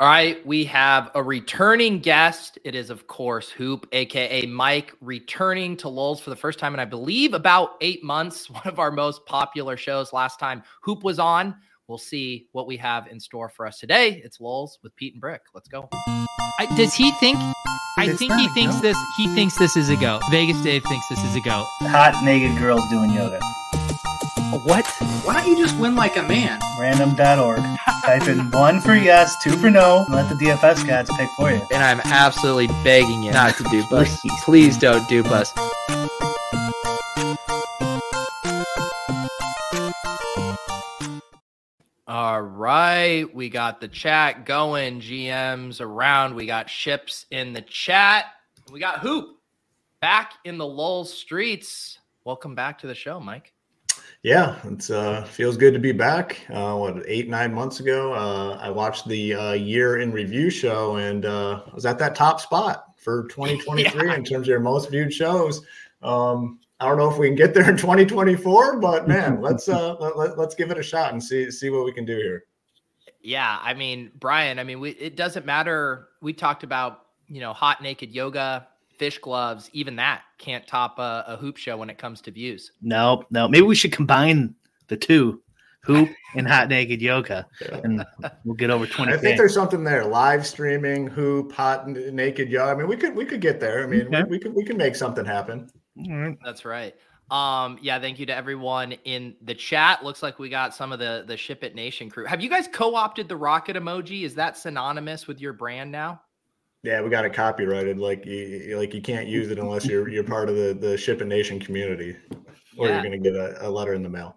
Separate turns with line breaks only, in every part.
All right, we have a returning guest. It is, of course, Hoop, aka Mike, returning to LOLz for the first time in, I believe, about eight months. One of our most popular shows last time Hoop was on. We'll see what we have in store for us today. It's LOLz with Pete and Bric. Let's go.
I, does he think? I think he thinks
no?
this. He thinks this is a go. Vegas Dave thinks this is a go.
Hot naked girls doing yoga.
What?
Why don't you just win like a man?
Random.org. Type in one for yes, two for no, and let the DFS gods pick for you.
And I'm absolutely begging you not to dupe us.
Please.
Please don't dupe us.
All right, we got the chat going, GMs around. We got ships in the chat. We got Hoop back in the LOLz streets. Welcome back to the show, Mike.
Yeah, it uh feels good to be back. Uh what eight, nine months ago. Uh I watched the uh year in review show and uh I was at that top spot for 2023
Yeah.
in terms of your most viewed shows. Um I don't know if we can get there in 2024, but man, let's uh let, let's give it a shot and see see what we can do here.
Yeah, I mean, Brian, I mean, we, it doesn't matter. We talked about, you know, hot naked yoga, fish gloves, even that can't top a, a hoop show when it comes to views.
No, no. Maybe we should combine the two, hoop and hot naked yoga, and we'll get over twenty.
I think there's something there. Live streaming, hoop, hot, n- naked yoga. I mean, we could we could get there. I mean,
Okay.
we, we could we can make something happen.
That's right. Um, yeah, thank you to everyone in the chat. Looks like we got some of the the Ship It Nation crew. Have you guys co-opted the rocket emoji? Is that synonymous with your brand now?
Yeah, we got it copyrighted. Like you, like you can't use it unless you're you're part of the the Ship It Nation community, or
Yeah.
you're gonna get a, a letter in the mail.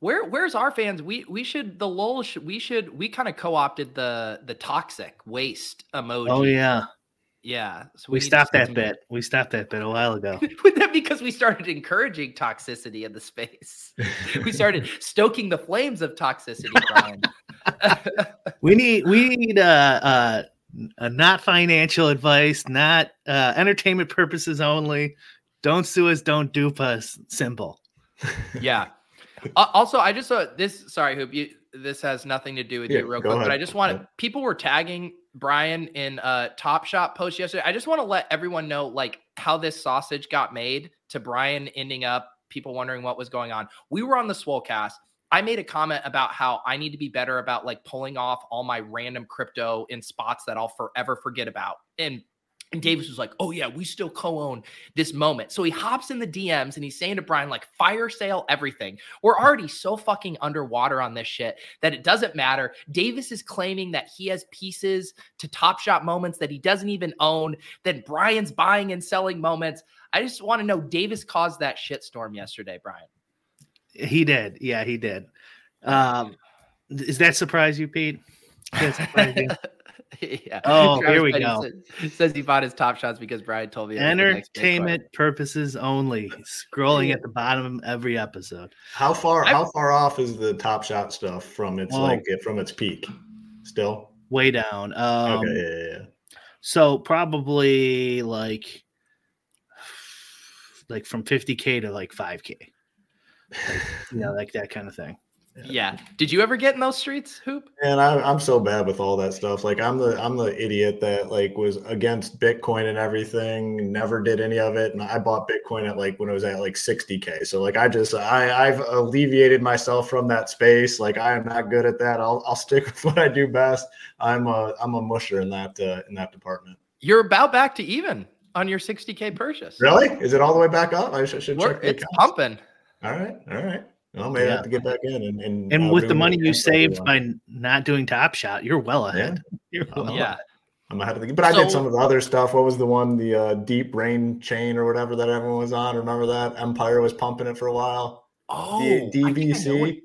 Where where's our fans? We we should the lol should we should we kind of co-opted the the toxic waste emoji.
Oh yeah,
Yeah. So
we
need to
stopped that
doing-
bit. We stopped that bit a while ago.
Would that because we started encouraging toxicity in the space? we started stoking the flames of toxicity, Brian.
We need we need uh, uh, uh not financial advice, not uh, entertainment purposes only. Don't sue us. Don't dupe us. Simple.
yeah. Uh, also, I just saw this. Sorry, Hoop. You, this has nothing to do with
Yeah,
you, real
go
quick. But. I just want to. People were tagging Brian in a Top Shot post yesterday. I just want to let everyone know, like, how this sausage got made to Brian ending up. People wondering what was going on. We were on the Swolecast. I made a comment about how I need to be better about like pulling off all my random crypto in spots that I'll forever forget about. And and Davis was like, "Oh yeah, we still co-own this moment." So he hops in the DMs and he's saying to Brian, like, "Fire sale everything." We're already so fucking underwater on this shit that it doesn't matter. Davis is claiming that he has pieces to Top Shot moments that he doesn't even own. Then Brian's buying and selling moments. I just want to know Davis caused that shitstorm yesterday, Brian.
He did. Yeah, he did. Um, does that surprise you, Pete? Does that surprise you?
yeah.
Oh, here we
Petty
go.
said- Says he bought his top shots because Brian told me. the
Entertainment purposes only. Scrolling at the bottom of every episode.
How far
I-
how far off is the Top Shot stuff from its
Oh.
like from its peak? Still
Way down. Um,
okay. Yeah, yeah, yeah.
So probably like like from 50k to like 5k. Like, you know, like that kind of thing.
Yeah. Did you ever get in those streets, Hoop?
And I, I'm so bad with all that stuff. Like I'm the I'm the idiot that like was against Bitcoin and everything. Never did any of it. And I bought Bitcoin at like when it was at like 60k. So like I just I I've alleviated myself from that space. Like I am not good at that. I'll I'll stick with what I do best. I'm a I'm a musher in that uh, in that department.
You're about back to even on your 60k purchase.
Really? Is it all the way back up? I should, should check
it's
accounts.
pumping.
All right, all right. Well, maybe I
Yeah.
have to get back in and and,
And
uh,
with the money you saved by not doing Top Shot, you're well ahead. You're well
Uh-huh.
ahead.
Yeah.
I'm ahead of the game. But I did some of the other stuff. What was the one, the uh, deep rain chain or whatever that everyone was on? Remember that? Empire was pumping it for a while.
Oh,
D-
I think I know
DBC.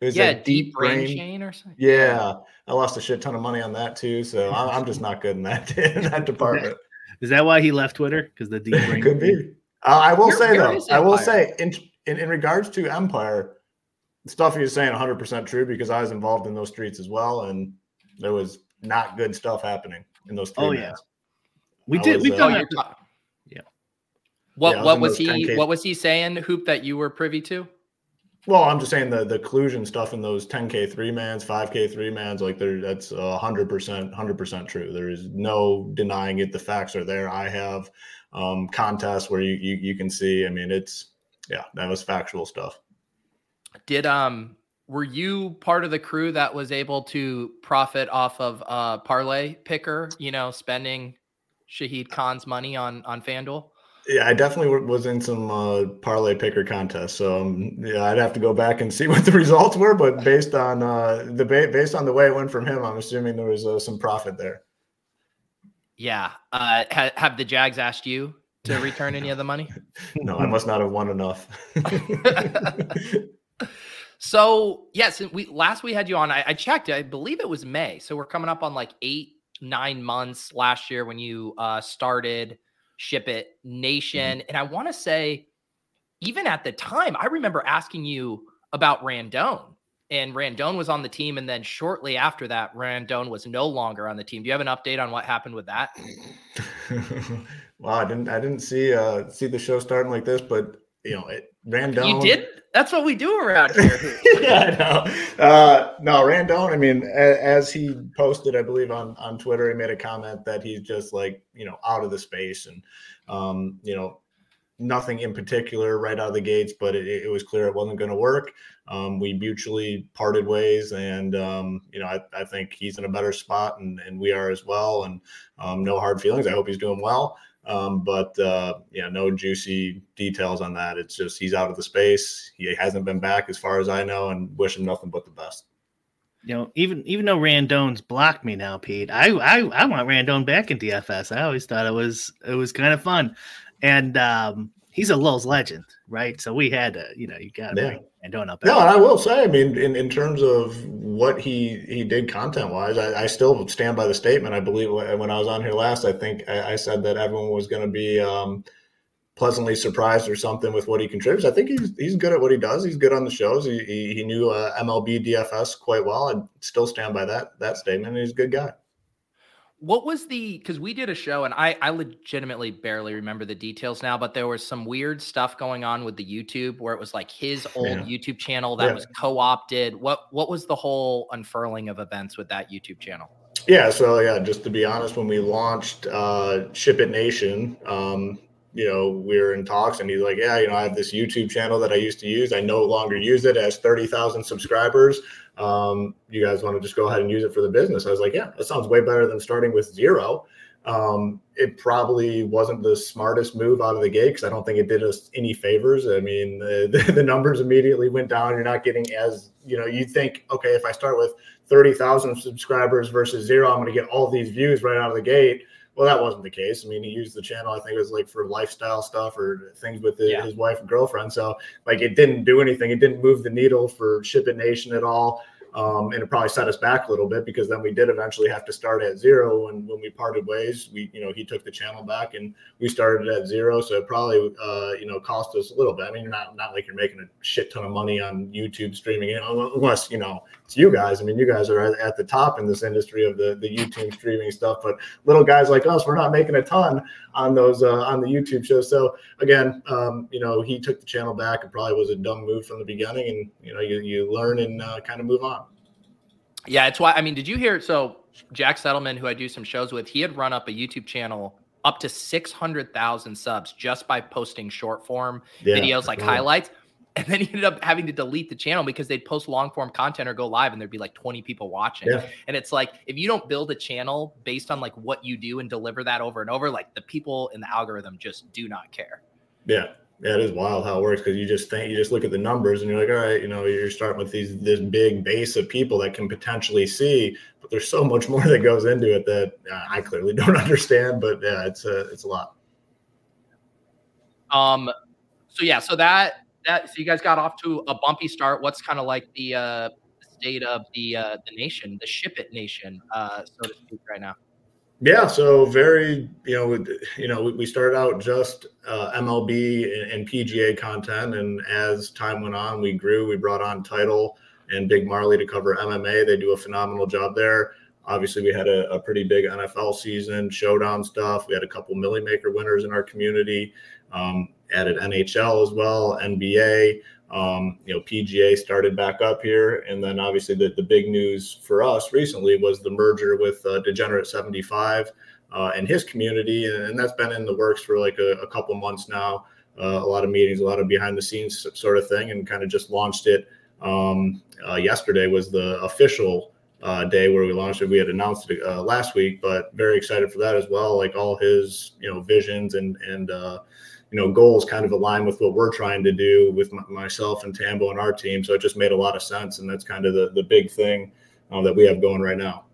It was
yeah,
that
deep brain, chain or something.
Yeah, I lost a shit ton of money on that too. So I'm, I'm just not good in that in that department.
Is that why he left Twitter? Because the deep brain
Could be. Uh, I will
Where-
say though, I will say in, in in regards to Empire, stuff he was saying 100 percent true because I was involved in those streets as well, and there was not good stuff happening in those three
Oh, yeah.
mans.
We
I
did.
was,
We
uh,
Oh,
done
you're talking.
Yeah.
What
Yeah, I was
what was he
10K.
what was he saying, Hoop, that you were privy to?
Well, I'm just saying the the collusion stuff in those 10k three mans, 5k three mans, like there, that's hundred percent, hundred percent true. There is no denying it. The facts are there. I have um, contests where you, you you can see. I mean, it's yeah, that was factual stuff.
Did um were you part of the crew that was able to profit off of uh parlay picker, you know, spending Shahid Khan's money on on FanDuel?
Yeah, I definitely wa- was in some uh, parlay picker contests. So um, yeah, I'd have to go back and see what the results were. But based on uh, the ba- based on the way it went from him, I'm assuming there was uh, some profit there.
Yeah. Uh ha- have the Jags asked you to return any of the money?
No, I must not have won enough.
So yes, we last we had you on. I, I checked. I believe it was May. So we're coming up on like eight, nine months last year when you uh, started Ship It Nation, and I want to say, even at the time, I remember asking you about Randone, and Randone was on the team, and then shortly after that, Randone was no longer on the team. Do you have an update on what happened with that?
wow, I didn't I didn't see uh see the show starting like this, but you know it ran down.
You did. That's what we do around here.
yeah, I know. Uh, no, Randone. I mean, a, as he posted, I believe on on Twitter, he made a comment that he's just like you know out of the space and um, you know nothing in particular right out of the gates, but it, it was clear it wasn't going to work. Um, we mutually parted ways, and um, you know I, I think he's in a better spot, and and we are as well. And um, no hard feelings. I hope he's doing well. Um, but uh, yeah, no juicy details on that. It's just he's out of the space. He hasn't been back as far as I know, and wish him nothing but the best.
You know, even even though Randone's blocked me now, Pete, I I, I want Randone back in DFS. I always thought it was it was kind of fun, and um, he's a LOLz legend, right? So we had to, you know, you got to
Yeah.
bring Randone up.
No, and I will say, I mean, in, in terms of what he he did content wise, I, I still stand by the statement. I believe when when I was on here last, I think I, I said that everyone was going to be um, pleasantly surprised or something with what he contributes. I think he's he's good at what he does. He's good on the shows. He he, he knew uh, MLB DFS quite well. I still stand by that that statement. He's a good guy.
What was the because we did a show and I I legitimately barely remember the details now, but there was some weird stuff going on with the YouTube where it was like his old
Yeah.
YouTube channel that
Yeah.
was co-opted. What what was the whole unfurling of events with that YouTube channel?
Yeah, so yeah, just to be honest, when we launched uh, Ship It Nation, um, you know, we were in talks, and he's like, "Yeah, you know, I have this YouTube channel that I used to use. I no longer use it. It has thirty thousand subscribers. Um, you guys want to just go ahead and use it for the business?" I was like, "Yeah, that sounds way better than starting with zero. Um, it probably wasn't the smartest move out of the gate because I don't think it did us any favors. I mean, the, the numbers immediately went down. You're not getting as you know. You think, okay, if I start with 30,000 subscribers versus zero, I'm going to get all these views right out of the gate. Well, that wasn't the case. I mean, he used the channel, I think it was like for lifestyle stuff or things with his,
Yeah.
his wife and girlfriend. So, like, it didn't do anything. It didn't move the needle for Ship It Nation at all. Um, and it probably set us back a little bit because then we did eventually have to start at zero. And when we parted ways, we, you know, he took the channel back and we started at zero. So it probably, uh, you know, cost us a little bit. I mean, you're not, not like you're making a shit ton of money on YouTube streaming, unless, you know, it's you guys. I mean, you guys are at, the top in this industry of the, the YouTube streaming stuff, but little guys like us, we're not making a ton on those, uh, on the YouTube show. So again, um, you know, he took the channel back. It probably was a dumb move from the beginning and, you know, you, you learn and uh, kind of move on.
Yeah, it's why I mean, did you hear so Jack Settleman, who I do some shows with, he had run up a YouTube channel up to 600,000 subs just by posting short form
Yeah,
videos like
yeah.
highlights. And then he ended up having to delete the channel because they'd post long form content or go live and there'd be like 20 people watching.
Yeah.
And it's like, if you don't build a channel based on like what you do and deliver that over and over, like the people in the algorithm just do not care.
Yeah. Yeah, it is wild how it works because you just think you just look at the numbers and you're like, all right, you know, you're starting with these this big base of people that can potentially see, but there's so much more that goes into it that uh, I clearly don't understand. But yeah, it's a it's a lot.
Um, so yeah, so that that so you guys got off to a bumpy start. What's kind of like the uh, state of the uh, the nation, the ship it nation, uh, so to speak, right now?
Yeah, so very, you know, you know, we started out just uh, MLB and, PGA content, and as time went on, we grew. We brought on Title and Big Marley to cover MMA. They do a phenomenal job there. Obviously, we had a, a pretty big NFL season, showdown stuff. We had a couple Milly Maker winners in our community. Um, added NHL as well, NBA. Um, you know, PGA started back up here, and then obviously the, the big news for us recently was the merger with uh, Degenerate 75 uh, and his community, and, that's been in the works for like a, a couple months now. Uh, a lot of meetings, a lot of behind the scenes sort of thing, and kind of just launched it. Um, uh, yesterday was the official uh, day where we launched it. We had announced it uh, last week, but very excited for that as well. Like all his, you know, visions and and you know goals kind of align with what we're trying to do with m- myself and Tambo and our team. So it just made a lot of sense, and that's kind of the the big thing uh, that we have going right now.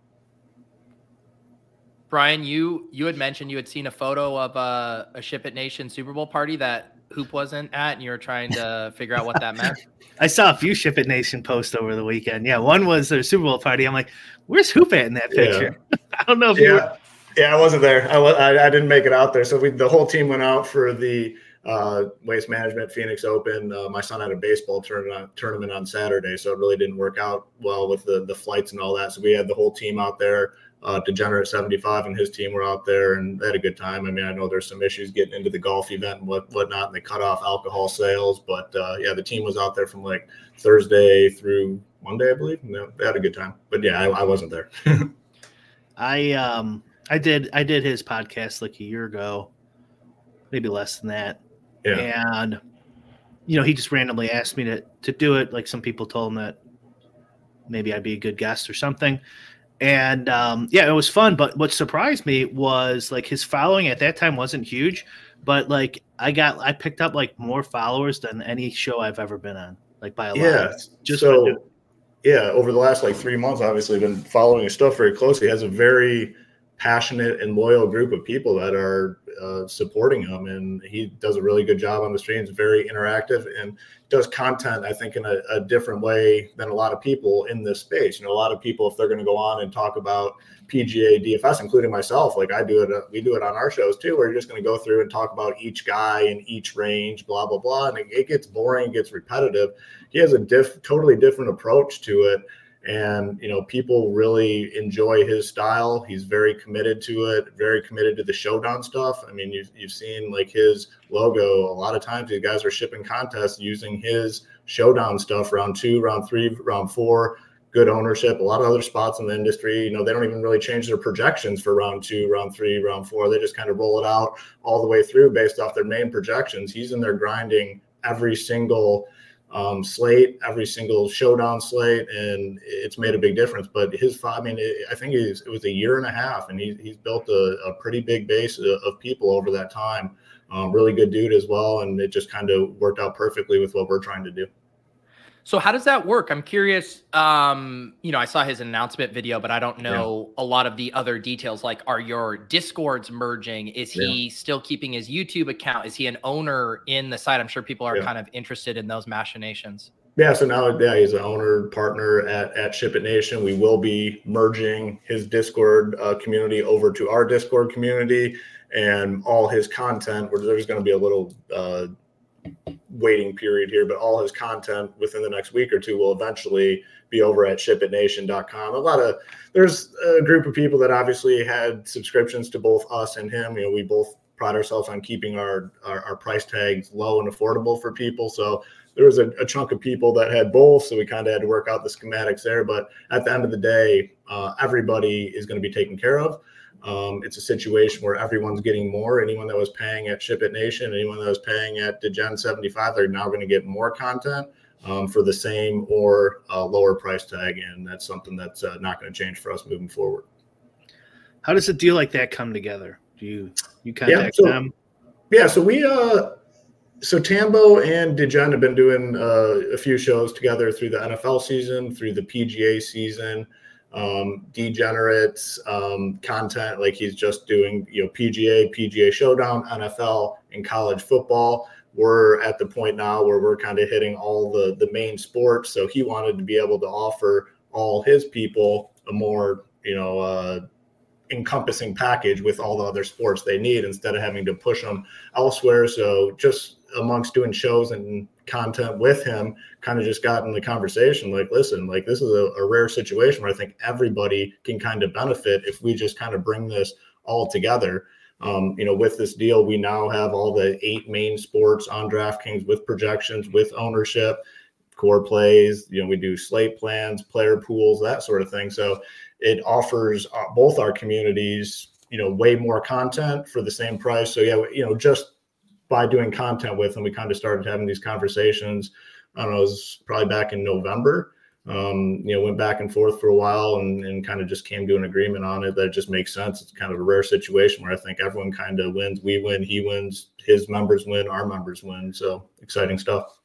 Brian, you you had mentioned you had seen a photo of a, a Ship It Nation Super Bowl party that Hoop wasn't at, and you were trying to figure out what that meant.
I saw a few Ship It Nation posts over the weekend. Yeah, one was their Super Bowl party. I'm like, where's Hoop at in that picture? Yeah. I don't know if yeah. you were
yeah, I wasn't there. I, I, I didn't make it out there. So we, the whole team went out for the uh, Waste Management Phoenix Open. Uh, my son had a baseball tournament tournament on Saturday, so it really didn't work out well with the the flights and all that. So we had the whole team out there. Uh, Degenerate 75 and his team were out there and they had a good time. I mean, I know there's some issues getting into the golf event and what whatnot, and they cut off alcohol sales. But uh, yeah, the team was out there from like Thursday through Monday, I believe. And they had a good time. But yeah, I, I wasn't there.
I um I did I did his podcast like a year ago, maybe less than that. Yeah. And you know, he just randomly asked me to to do it. Like some people told him that maybe I'd be a good guest or something. And um, yeah, it was fun. But what surprised me was like his following at that time wasn't huge, but like I got I picked up like more followers than any show I've ever been on, like by a
yeah. lot. Just so yeah, over the last like three months, obviously been following his stuff very closely. He has a very passionate and loyal group of people that are uh, supporting him and he does a really good job on the streams very interactive and does content i think in a, a, different way than a lot of people in this space. You know a lot of people if they're going to go on and talk about pga dfs including myself like i do it uh, we do it on our shows too where you're just going to go through and talk about each guy in each range blah blah blah and it, it gets boring it gets repetitive. He has a diff, totally different approach to it and you know people really enjoy his style. He's very committed to it very committed to the showdown stuff. I mean you've, you've seen like his logo. A lot of times these guys are shipping contests using his showdown stuff round two round three round four good ownership a lot of other spots in the industry. You know they don't even really change their projections for round two round three round four. They just kind of roll it out all the way through based off their main projections. He's in there grinding every single um, slate, every single showdown slate, and it's made a big difference. But his, I mean, it, I think it was a year and a half, and he, he's built a, a pretty big base of, of people over that time. Um, really good dude as well, and it just kind of worked out perfectly with what we're trying to do.
So how does that work? I'm curious. Um, you know, I saw his announcement video, but I don't know yeah. a lot of the other details. Like, are your discords merging? Is he yeah. still keeping his YouTube account? Is he an owner in the site? I'm sure people are yeah. kind of interested in those machinations.
Yeah, so now yeah, he's an owner partner at at Ship It Nation. We will be merging his Discord uh, community over to our Discord community, and all his content. Where there's going to be a little. Uh, waiting period here, but all his content within the next week or two will eventually be over at shipitnation.com. A lot of there's a group of people that obviously had subscriptions to both us and him. You know, we both pride ourselves on keeping our our, our price tags low and affordable for people. So there was a, a chunk of people that had both, so we kind of had to work out the schematics there. But at the end of the day, uh, everybody is going to be taken care of. Um, it's a situation where everyone's getting more. Anyone that was paying at Ship It Nation, anyone that was paying at Degen 75, they're now going to get more content um, for the same or uh, lower price tag. And that's something that's uh, not going to change for us moving forward.
How does a deal like that come together? Do you you contact
yeah, so,
them?
Yeah, so we uh so Tambo and Degen have been doing uh, a few shows together through the NFL season, through the PGA season um, degenerates um, content like he's just doing you know PGA, PGA Showdown, NFL, and college football. we're at the point now where we're kind of hitting all the the main sports. So he wanted to be able to offer all his people a more you know uh, encompassing package with all the other sports they need instead of having to push them elsewhere. So just amongst doing shows and content with him, kind of just got in the conversation like, listen, like this is a, a rare situation where I think everybody can kind of benefit if we just kind of bring this all together. Um, you know, with this deal, we now have all the eight main sports on DraftKings with projections, with ownership, core plays. You know, we do slate plans, player pools, that sort of thing. So it offers uh, both our communities, you know, way more content for the same price. So yeah, you know, just by doing content with them, we kind of started having these conversations. I don't know, it was probably back in November. Um, you know, went back and forth for a while and, and kind of just came to an agreement on it that it just makes sense. It's kind of a rare situation where I think everyone kind of wins. We win, he wins, his members win, our members win. So exciting stuff.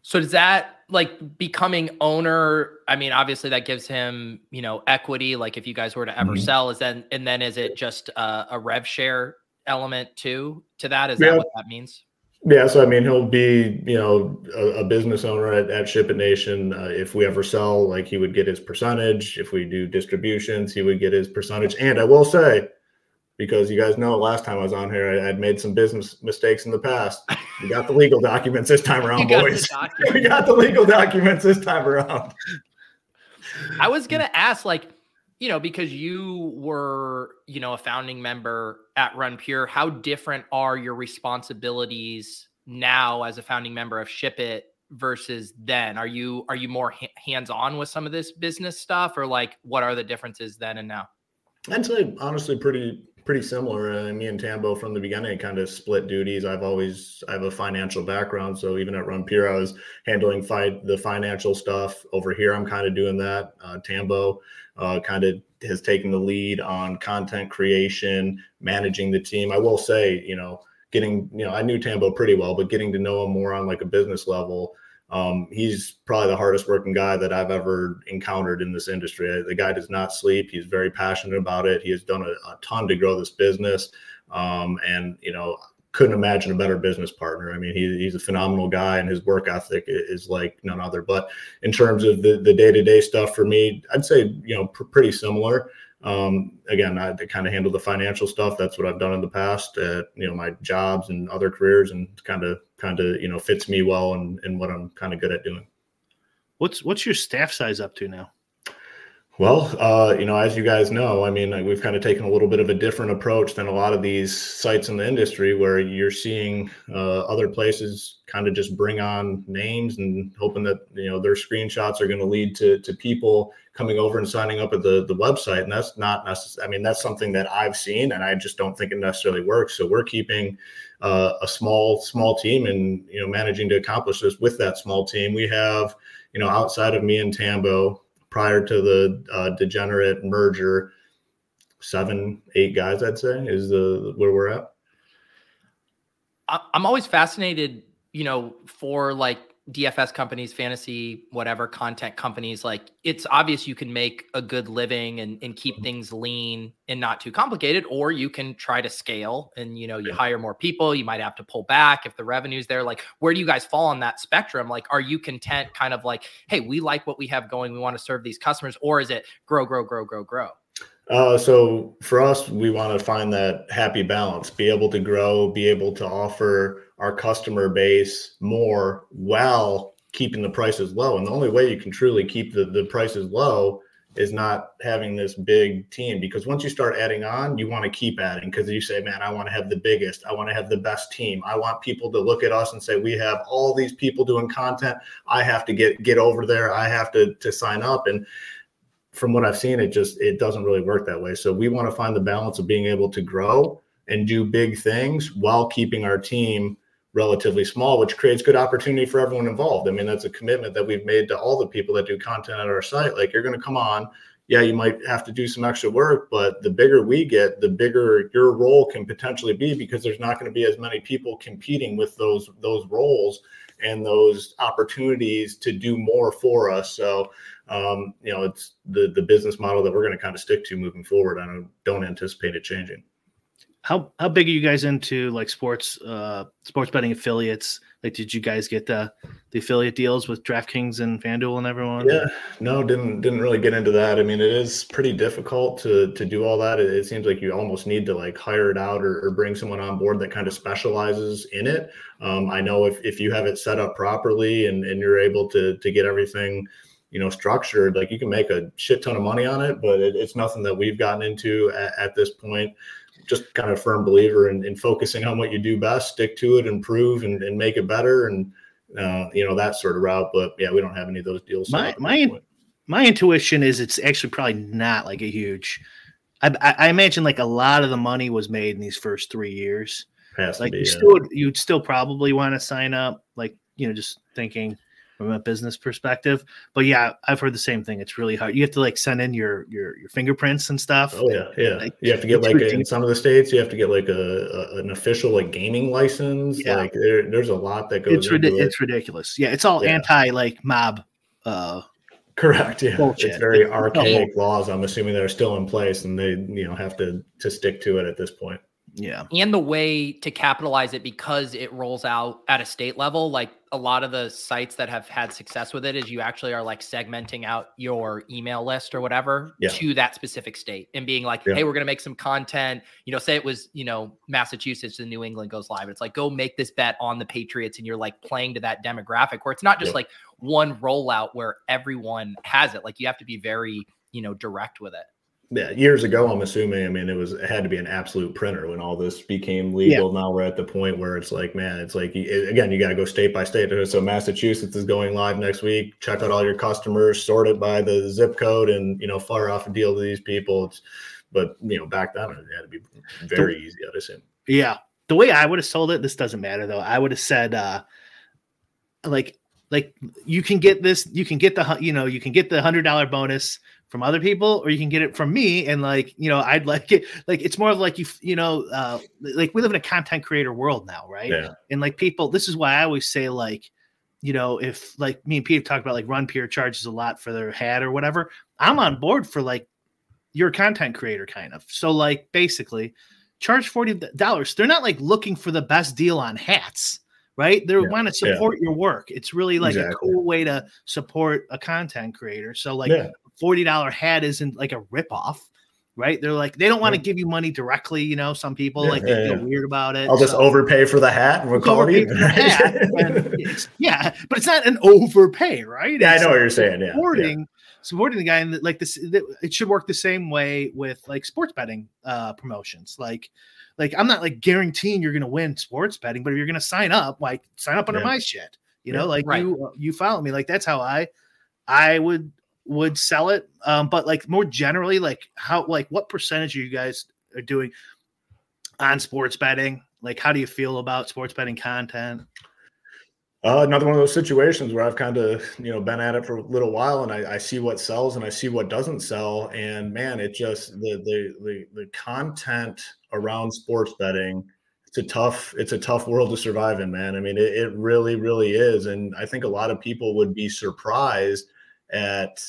So does that like becoming owner? I mean, obviously that gives him, you know, equity. Like if you guys were to ever mm-hmm. sell, is then and then is it just a, a rev share element too to that? Is yeah. that what that means?
Yeah, so I mean, he'll be you know a, a business owner at, at Ship It Nation. Uh, if we ever sell, like he would get his percentage. If we do distributions, he would get his percentage. And I will say, because you guys know last time I was on here, I had made some business mistakes in the past. We got the legal documents this time around, boys. we got the legal documents this time around.
I was gonna ask, like, you know, because you were, you know, a founding member at Run Pure, how different are your responsibilities now as a founding member of Ship It versus then? Are you are you more ha- hands-on with some of this business stuff or like what are the differences then and now?
I'd say honestly pretty pretty similar. Uh, me and Tambo from the beginning kind of split duties. I've always I have a financial background, so even at Run Pure, I was handling the financial stuff. Over here, I'm kind of doing that. Uh, Tambo uh, kind of has taken the lead on content creation, managing the team. I will say, you know, getting you know I knew Tambo pretty well, but getting to know him more on like a business level um, he's probably the hardest working guy that I've ever encountered in this industry. The guy does not sleep. He's very passionate about it. He has done a, a ton to grow this business. Um, and, you know, couldn't imagine a better business partner. I mean, he, he's a phenomenal guy and his work ethic is like none other. But in terms of the, the day-to-day stuff for me, I'd say, you know, pr- pretty similar. Um, again, I kind of handle the financial stuff. That's what I've done in the past at, you know, my jobs and other careers and kind of kind of you know fits me well and, and what I'm kind of good at doing.
What's what's your staff size up to now?
Well, uh, you know, as you guys know, I mean, we've kind of taken a little bit of a different approach than a lot of these sites in the industry where you're seeing uh, other places kind of just bring on names and hoping that, you know, their screenshots are going to lead to, to people coming over and signing up at the, the website. And that's not necessary. I mean, that's something that I've seen and I just don't think it necessarily works. So we're keeping uh, a small, small team and, you know, managing to accomplish this with that small team. We have, you know, outside of me and Tambo, prior to the uh, degenerate merger, seven, eight guys, I'd say, is the where we're at.
I'm always fascinated, you know, for like DFS companies, fantasy, whatever content companies, like it's obvious you can make a good living and, and keep mm-hmm. things lean and not too complicated, or you can try to scale and you know, you yeah. hire more people, you might have to pull back if the revenue's there. Like, where do you guys fall on that spectrum? Like, are you content kind of like, hey, we like what we have going, we want to serve these customers, or is it grow, grow, grow, grow, grow?
Uh, so for us, we want to find that happy balance, be able to grow, be able to offer our customer base more while keeping the prices low. And the only way you can truly keep the, the prices low is not having this big team because once you start adding on, you want to keep adding because you say, man, I want to have the biggest, I want to have the best team. I want people to look at us and say, we have all these people doing content. I have to get get over there. I have to to sign up. And from what I've seen, it just it doesn't really work that way. So we want to find the balance of being able to grow and do big things while keeping our team relatively small, which creates good opportunity for everyone involved. I mean, that's a commitment that we've made to all the people that do content at our site. Like you're going to come on, yeah, you might have to do some extra work, but the bigger we get, the bigger your role can potentially be because there's not going to be as many people competing with those those roles and those opportunities to do more for us. So um, you know, it's the the business model that we're going to kind of stick to moving forward. I don't, don't anticipate it changing.
How how big are you guys into like sports uh sports betting affiliates? Like, did you guys get the the affiliate deals with DraftKings and FanDuel and everyone?
Yeah, no, didn't didn't really get into that. I mean, it is pretty difficult to to do all that. It, it seems like you almost need to like hire it out or, or, bring someone on board that kind of specializes in it. Um, I know if if you have it set up properly and and you're able to to get everything you know structured like you can make a shit ton of money on it but it, it's nothing that we've gotten into at, at this point just kind of firm believer in, in, focusing on what you do best, stick to it, improve, and, and make it better, and uh, you know that sort of route. But yeah, we don't have any of those deals.
My my my intuition is it's actually probably not like a huge. I, I, imagine like a lot of the money was made in these first three years.
Has
like
be,
you
yeah.
still you'd still probably want to sign up, like you know, just thinking from a business perspective. But yeah, I've heard the same thing. It's really hard. You have to like send in your your your fingerprints and stuff.
Oh yeah, yeah.
Like,
you have to get like a, in some of the states, you have to get like a, a an official like gaming license.
Yeah.
Like there, there's a lot that goes.
It's
into
rid-
it.
it's ridiculous. Yeah, it's all
Yeah.
anti like mob. Uh,
Correct. Yeah,
Bullshit.
it's very
It's-
archaic laws. I'm assuming that are still in place, and they you know have to to stick to it at this point.
Yeah,
and the way to capitalize it because it rolls out at a state level like a lot of the sites that have had success with it is you actually are like segmenting out your email list or whatever
Yeah.
to that specific state and being like
Yeah.
hey we're going to make some content you know say it was you know massachusetts and new england goes live it's like go make this bet on the patriots and you're like playing to that demographic where it's not just
Yeah.
like one rollout where everyone has it like you have to be very you know direct with it
Yeah, years ago, I'm assuming. I mean, it was it had to be an absolute printer when all this became legal. Now we're at the point where it's like, man, it's like again, you got to go state by state. So Massachusetts is going live next week. Check out all your customers, sort it by the zip code, and you know, fire off a deal to these people. It's, but you know, back then it had to be very easy. I'd assume.
yeah. The way I would have sold it, this doesn't matter though. I would have said, uh, like, like you can get this, you can get the, you know, you can get the hundred dollar bonus from other people, or you can get it from me. And like, you know, I'd like it. Like, it's more of like you, you know, uh, like we live in a content creator world now, right?
Yeah,
and like people this is why i always say like you know if like me and pete have talked about like Run Pure charges a lot for their hat or whatever i'm on board for like you're a content creator kind of so like basically charge $40 they're not like looking for the best deal on hats right they
Yeah,
want to
yeah.
support your work it's really like a cool way to support a content creator so like
yeah,
$40 hat isn't like a ripoff right they're like they don't want to
Yeah.
give you money directly you know some people
Yeah,
like they
yeah,
feel
yeah.
weird about it
I'll just overpay for the hat and we'll call it even.
for the hat, and it's- yeah, but it's not an overpay, right?
yeah, I
It's
know what you're saying. Yeah, yeah.
supporting supporting the guy, and like this, it should work the same way with like sports betting uh promotions. Like, like I'm not like guaranteeing you're gonna win sports betting, but if you're gonna sign up, like sign up under
Yeah.
my shit. You
Yeah.
know, like
Right.
you you follow me. Like that's how I I would would sell it. Um, but like more generally, like how like what percentage you guys are doing on sports betting? Like, how do you feel about sports betting content?
Uh, another one of those situations where I've kind of you know been at it for a little while, and I, I see what sells and I see what doesn't sell, and man, it just the the the, the content around sports betting. It's a tough it's a tough world to survive in, man. I mean, it, it really really is, and I think a lot of people would be surprised at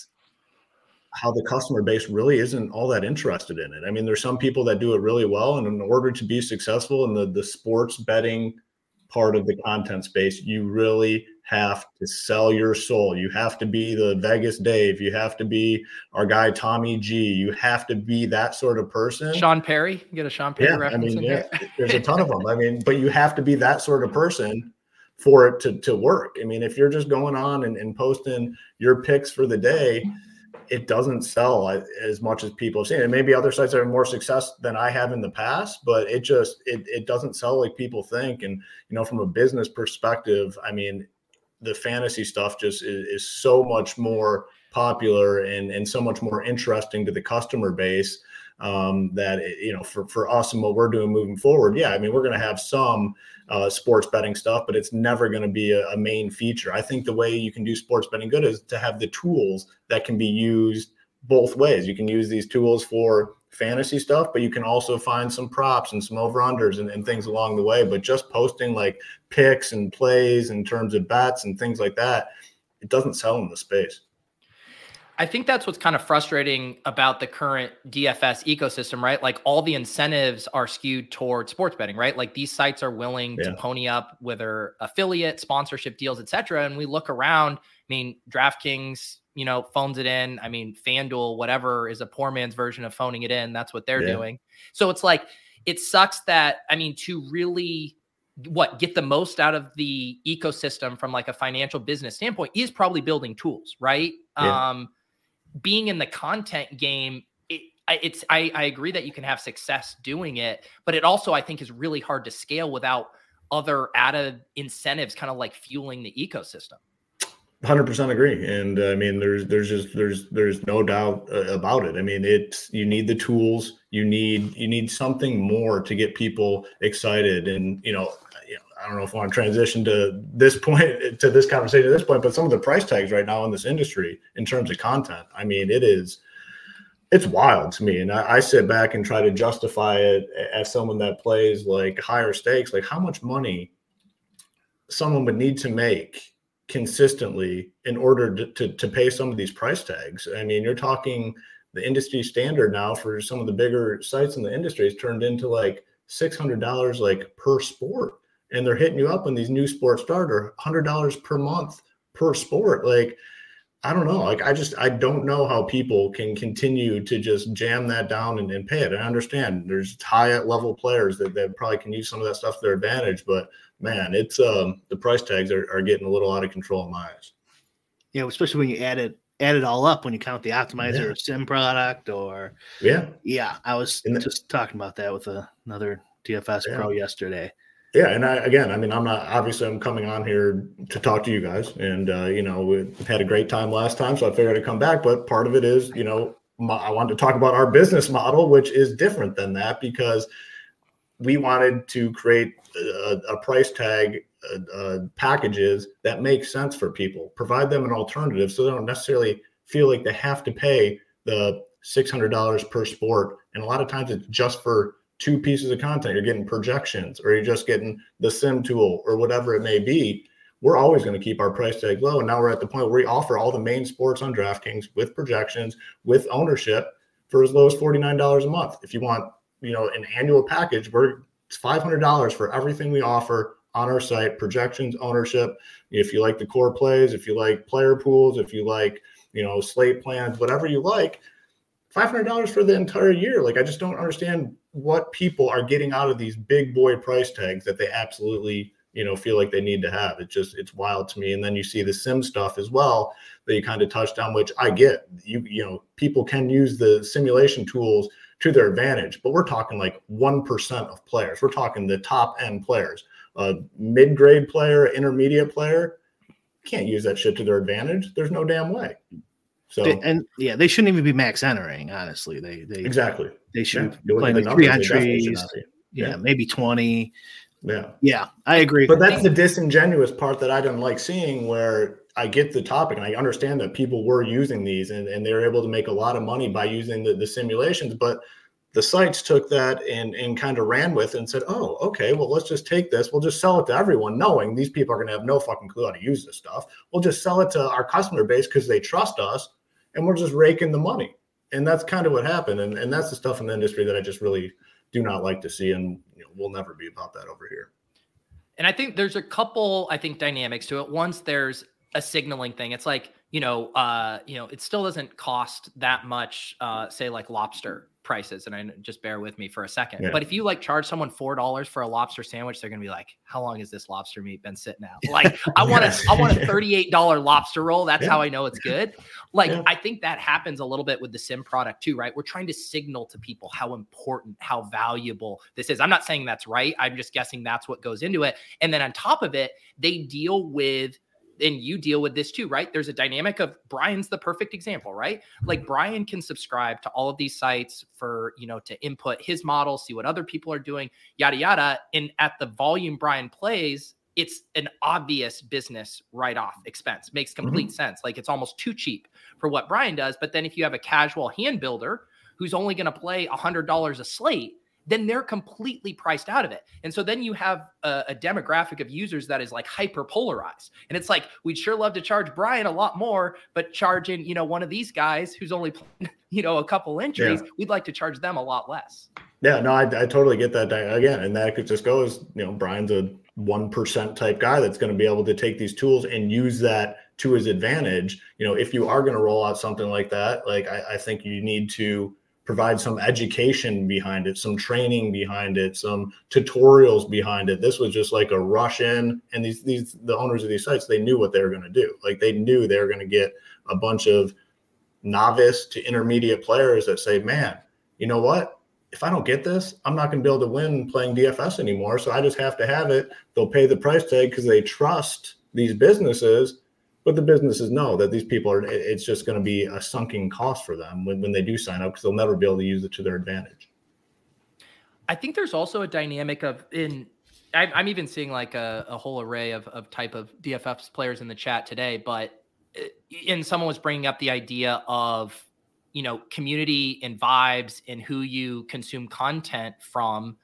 how the customer base really isn't all that interested in it. I mean, there's some people that do it really well, and in order to be successful in the the sports betting part of the content space, you really have to sell your soul. You have to be the Vegas Dave. You have to be our guy Tommy G. You have to be that sort of person.
sean perry you get a sean perry
yeah, I
reference
mean,
in
yeah,
here
there's a ton of them. I mean, but you have to be that sort of person for it to, to work. I mean, if you're just going on and, and posting your picks for the day, it doesn't sell as much as people have seen. And maybe other sites have more success than I have in the past, but it just it it doesn't sell like people think. And you know, from a business perspective, I mean, the fantasy stuff just is, is so much more popular and and so much more interesting to the customer base um, that you know for for us and what we're doing moving forward. Yeah, I mean, we're going to have some uh, sports betting stuff, but it's never going to be a, a main feature. I think the way you can do sports betting good is to have the tools that can be used both ways. You can use these tools for fantasy stuff, but you can also find some props and some over unders and, and things along the way. But just posting like picks and plays in terms of bets and things like that, it doesn't sell in the space.
I think that's what's kind of frustrating about the current DFS ecosystem, right? Like all the incentives are skewed toward sports betting, right? Like these sites are willing
Yeah.
to pony up whether affiliate, sponsorship deals, et cetera. And we look around, I mean, DraftKings, you know, phones it in. I mean, FanDuel, whatever is a poor man's version of phoning it in. That's what they're
Yeah.
doing. So it's like, it sucks that, I mean, to really what get the most out of the ecosystem from like a financial business standpoint is probably building tools, right?
Yeah.
Um, being in the content game, it's I, I agree that you can have success doing it, but it also I think is really hard to scale without other added incentives, kind of like fueling the ecosystem.
Hundred percent agree, and uh, I mean, there's there's just there's there's no doubt uh, about it. I mean, it's you need the tools, you need you need something more to get people excited, and you know, I don't know if I want to transition to this point to this conversation at this point, but some of the price tags right now in this industry in terms of content, I mean, it is it's wild to me, and I, I sit back and try to justify it as someone that plays like higher stakes, like how much money someone would need to make consistently in order to, to, to pay some of these price tags. I mean, you're talking the industry standard now for some of the bigger sites in the industry has turned into like $600 like per sport. And they're hitting you up on these new sports start or $100 per month per sport. Like, I don't know. Like, I just, I don't know how people can continue to just jam that down and, and pay it. I understand there's high level players that, that probably can use some of that stuff to their advantage, but man, it's um the price tags are, are getting a little out of control in my eyes.
You know, especially when you add it add it all up when you count the optimizer
Yeah.
or sim product or
Yeah,
yeah, I was
And
just talking about that with a, another DFS
Yeah.
pro yesterday.
Yeah, and I again, I mean, I'm not obviously I'm coming on here to talk to you guys, and uh, you know we had a great time last time, so I figured I'd come back. But part of it is, you know, my, I wanted to talk about our business model, which is different than that because we wanted to create a, a price tag uh, uh, packages that make sense for people, provide them an alternative, so they don't necessarily feel like they have to pay the six hundred dollars per sport. And a lot of times, it's just for two pieces of content. You're getting projections, or you're just getting the sim tool, or whatever it may be. We're always going to keep our price tag low. And now we're at the point where we offer all the main sports on DraftKings with projections, with ownership for as low as $49 a month. If you want, you know, an annual package, we're it's $500 for everything we offer on our site, projections, ownership. If you like the core plays, if you like player pools, if you like, you know, slate plans, whatever you like, $500 for the entire year. Like, I just don't understand what people are getting out of these big boy price tags that they absolutely, you know, feel like they need to have. It's just, it's wild to me. And then you see the sim stuff as well that you kind of touched on, which I get. You, you know, people can use the simulation tools to their advantage, but we're talking like 1% of players. We're talking the top end players. A mid grade player, intermediate player, can't use that shit to their advantage. There's no damn way. So,
They- and yeah, they shouldn't even be max entering. Honestly, they they
exactly.
they should
Yeah,
play like three entries. Yeah,
Yeah.
maybe twenty.
Yeah.
Yeah, I agree.
But that's the disingenuous part that I didn't like seeing where I get the topic and I understand that people were using these and, and they were able to make a lot of money by using the, the simulations. But the sites took that and, and kind of ran with it and said, oh, okay, well, let's just take this. We'll just sell it to everyone, knowing these people are going to have no fucking clue how to use this stuff. We'll just sell it to our customer base because they trust us and we're just raking the money. And that's kind of what happened. And, and that's the stuff in the industry that I just really do not like to see. And you know, we'll never be about that over here.
And I think there's a couple, I think, dynamics to it. Once there's a signaling thing, it's like, you know, uh, you know, it still doesn't cost that much, uh, say like lobster prices. And I just bear with me for a second.
Yeah.
But if you like charge someone four dollars for a lobster sandwich, they're gonna be like, How long has this lobster meat been sitting out? Like, I want a I want a $38 lobster roll. That's
Yeah.
how I know it's good. Like,
Yeah.
I think that happens a little bit with the sim product too, right? We're trying to signal to people how important, how valuable this is. I'm not saying that's right. I'm just guessing that's what goes into it. And then on top of it, they deal with, and you deal with this too, right? There's a dynamic of Brian's the perfect example, right? Like mm-hmm. Brian can subscribe to all of these sites for, you know, to input his model, see what other people are doing, yada, yada. And at the volume Brian plays, it's an obvious business write off expense. Makes mm-hmm. complete sense. Like it's almost too cheap for what Brian does. But then if you have a casual hand builder who's only going to play $100 a slate, then they're completely priced out of it. And so then you have a, a, demographic of users that is like hyper polarized. And it's like, we'd sure love to charge Brian a lot more, but charging, you know, one of these guys who's only, you know, a couple injuries, yeah. we'd like to charge them a lot less.
Yeah, no, I, I totally get that again. And that could just go as, you know, Brian's a 1% type guy that's going to be able to take these tools and use that to his advantage. You know, if you are going to roll out something like that, like I, I think you need to, provide some education behind it, some training behind it, some tutorials behind it. This was just like a rush in, and these these the owners of these sites they knew what they were going to do. Like they knew they were going to get a bunch of novice to intermediate players that say, "Man, you know what? If I don't get this, I'm not going to be able to win playing DFS anymore. So I just have to have it. They'll pay the price tag because they trust these businesses but the businesses know that these people are it's just going to be a sunken cost for them when, when they do sign up because they'll never be able to use it to their advantage.
I think there's also a dynamic of in i'm even seeing like a, a whole array of, of type of DFS players in the chat today but and uh, someone was bringing up the idea of you know community and vibes and who you consume content from.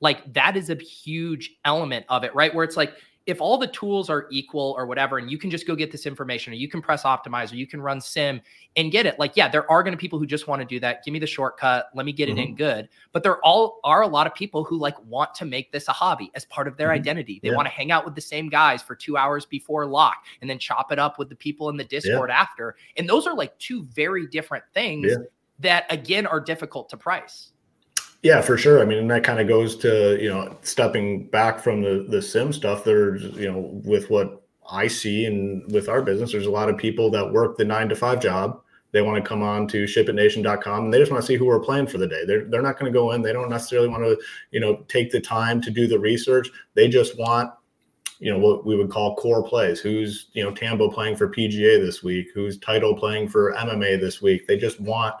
Like that is a huge element of it right? Where it's like if all the tools are equal or whatever, and you can just go get this information, or you can press optimize, or you can run sim and get it. Like, yeah, there are going to people who just want to do that. Give me the shortcut. Let me get mm-hmm. it in good. But there all are a lot of people who like want to make this a hobby as part of their mm-hmm. identity. They yeah. want to hang out with the same guys for two hours before lock, and then chop it up with the people in the Discord yeah. after. And those are like two very different things yeah. that again are difficult to price.
Yeah, for sure. I mean, and that kind of goes to you know stepping back from the the sim stuff. There's you know with what I see and with our business, there's a lot of people that work the nine to five job. They want to come on to shipitnation.com and they just want to see who we're playing for the day. They're, they're not going to go in. They don't necessarily want to, you know, take the time to do the research. They just want, you know, what we would call core plays. Who's, you know, Tambo playing for PGA this week? Who's Title playing for MMA this week? They just want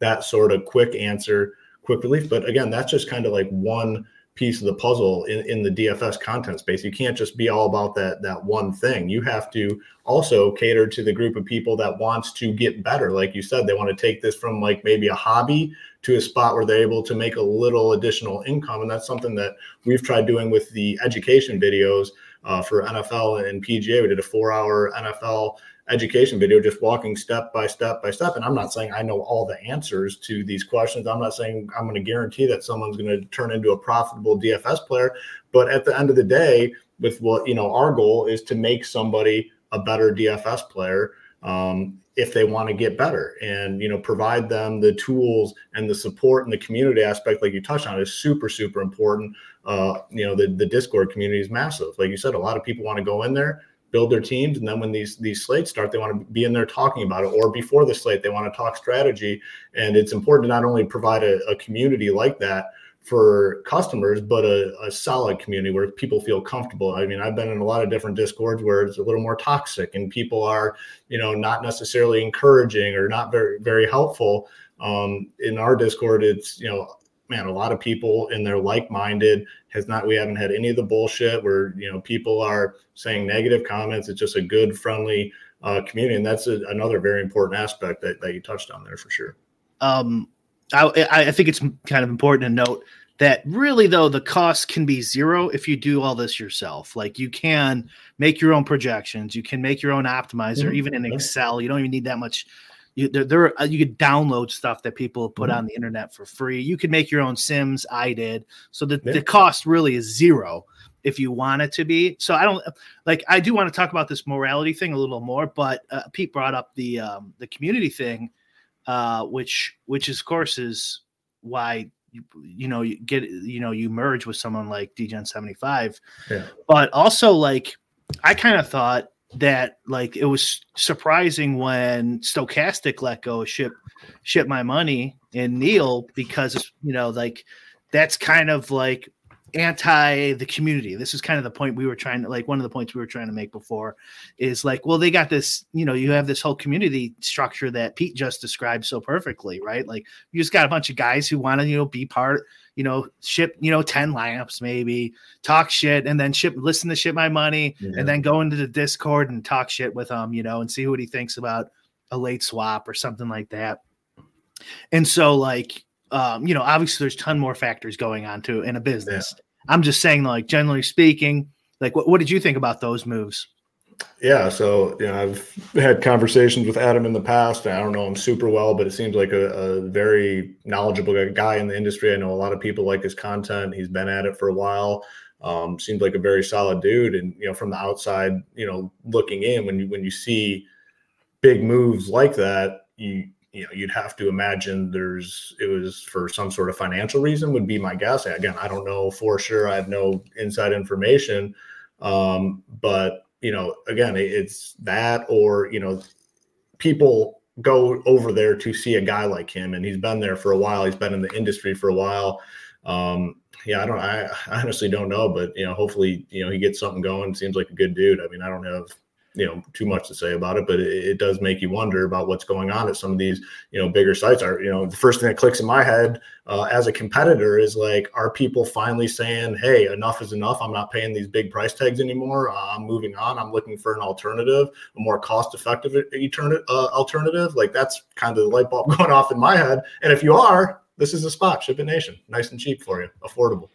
that sort of quick answer quick relief. But again, that's just kind of like one piece of the puzzle in, in the DFS content space. You can't just be all about that that one thing. You have to also cater to the group of people that wants to get better. Like you said, they want to take this from like maybe a hobby to a spot where they're able to make a little additional income. And that's something that we've tried doing with the education videos uh, for NFL and PGA. We did a four hour NFL education video, just walking step by step by step. And I'm not saying I know all the answers to these questions. I'm not saying I'm going to guarantee that someone's going to turn into a profitable DFS player. But at the end of the day, with what, you know, our goal is to make somebody a better DFS player. Um, if they want to get better and you know provide them the tools and the support and the community aspect like you touched on is super super important uh you know the, the discord community is massive like you said a lot of people want to go in there build their teams and then when these these slates start they want to be in there talking about it or before the slate they want to talk strategy. And it's important to not only provide a, a community like that for customers but a, a, solid community where people feel comfortable. I mean i've been in a lot of different discords where it's a little more toxic and people are you know not necessarily encouraging or not very very helpful. Um, in our discord it's you know man, a lot of people in their like-minded has not. We haven't had any of the bullshit where you know people are saying negative comments. It's just a good, friendly uh, community, and that's a, another very important aspect that, that you touched on there for sure.
Um, I, I think it's kind of important to note that really though the cost can be zero if you do all this yourself like you can make your own projections you can make your own optimizer mm-hmm. even in excel you don't even need that much you, there, there uh, you could download stuff that people put mm-hmm. on the internet for free. You could make your own Sims. I did. So the, yeah. the cost really is zero if you want it to be. So I don't like. I do want to talk about this morality thing a little more, but uh, Pete brought up the um, the community thing, uh, which which of course is why you, you know you get you know you merge with someone like DGen seventy five, yeah. but also like I kind of thought that like it was surprising when Stokastic let go ship ship my money and Neil because you know like that's kind of like anti the community. This is kind of the point we were trying to like one of the points we were trying to make before is like, well, they got this, you know, you have this whole community structure that Pete just described so perfectly, right? Like you just got a bunch of guys who want to, you know, be part, you know, ship, you know, 10 lineups maybe, talk shit, and then ship, listen to ship my money, yeah. and then go into the Discord and talk shit with him, you know, and see what he thinks about a late swap or something like that. And so like um, you know, obviously there's ton more factors going on too in a business. I'm just saying, like generally speaking, like what, what did you think about those moves?
Yeah, so you know, I've had conversations with Adam in the past. I don't know him super well, but it seems like a, a, very knowledgeable guy in the industry. I know a lot of people like his content. He's been at it for a while. Um, seems like a very solid dude. And you know, from the outside, you know, looking in, when you when you see big moves like that, you you know, you'd have to imagine there's it was for some sort of financial reason. Would be my guess. Again, I don't know for sure. I have no inside information, um, but you know, again, it's that or, you know, people go over there to see a guy like him and he's been there for a while. He's been in the industry for a while. Um, yeah, I don't, I, I honestly don't know, but you know, hopefully, you know, he gets something going. Seems like a good dude. I mean, I don't have you know too much to say about it but it, it, does make you wonder about what's going on at some of these you know bigger sites. Are you know the first thing that clicks in my head uh, as a competitor is like are people finally saying hey enough is enough. I'm not paying these big price tags anymore. Uh, i'm moving on. I'm looking for an alternative a more cost effective alternative uh, alternative. Like that's kind of the light bulb going off in my head. And if you are this is a spot. Ship It Nation. Nice and cheap for you. Affordable.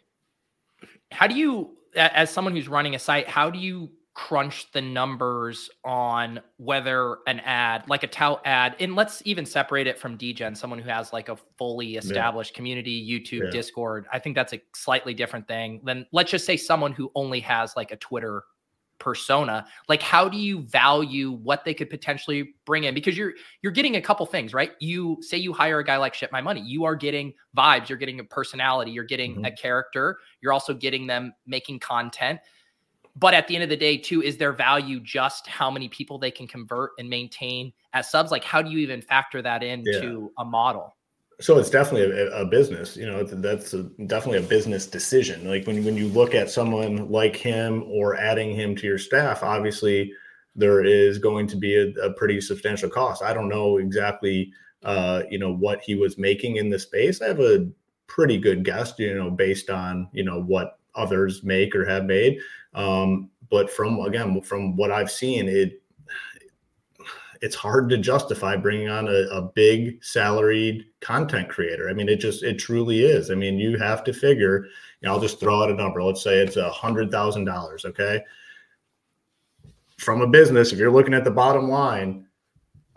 How do you as someone who's running a site how do you crunch the numbers on whether an ad, like a tout ad, and let's even separate it from DGen, someone who has like a fully established yeah. community, YouTube, yeah. Discord. I think that's a slightly different thing than let's just say someone who only has like a Twitter persona like how do you value what they could potentially bring in because you're you're getting a couple things right you say you hire a guy like ship my money you are getting vibes you're getting a personality you're getting mm-hmm. a character you're also getting them making content but at the end of the day, too, is their value just how many people they can convert and maintain as subs? Like, how do you even factor that into yeah. a model?
So it's definitely a, a business. You know, that's a, definitely a business decision. Like when when you look at someone like him or adding him to your staff, obviously there is going to be a, a pretty substantial cost. I don't know exactly, uh, you know, what he was making in the space. I have a pretty good guess, you know, based on you know what others make or have made. Um, but from again, from what I've seen, it it's hard to justify bringing on a, a big salaried content creator. I mean, it just it truly is. I mean, you have to figure. You know, I'll just throw out a number. Let's say it's a hundred thousand dollars. Okay. From a business, if you're looking at the bottom line,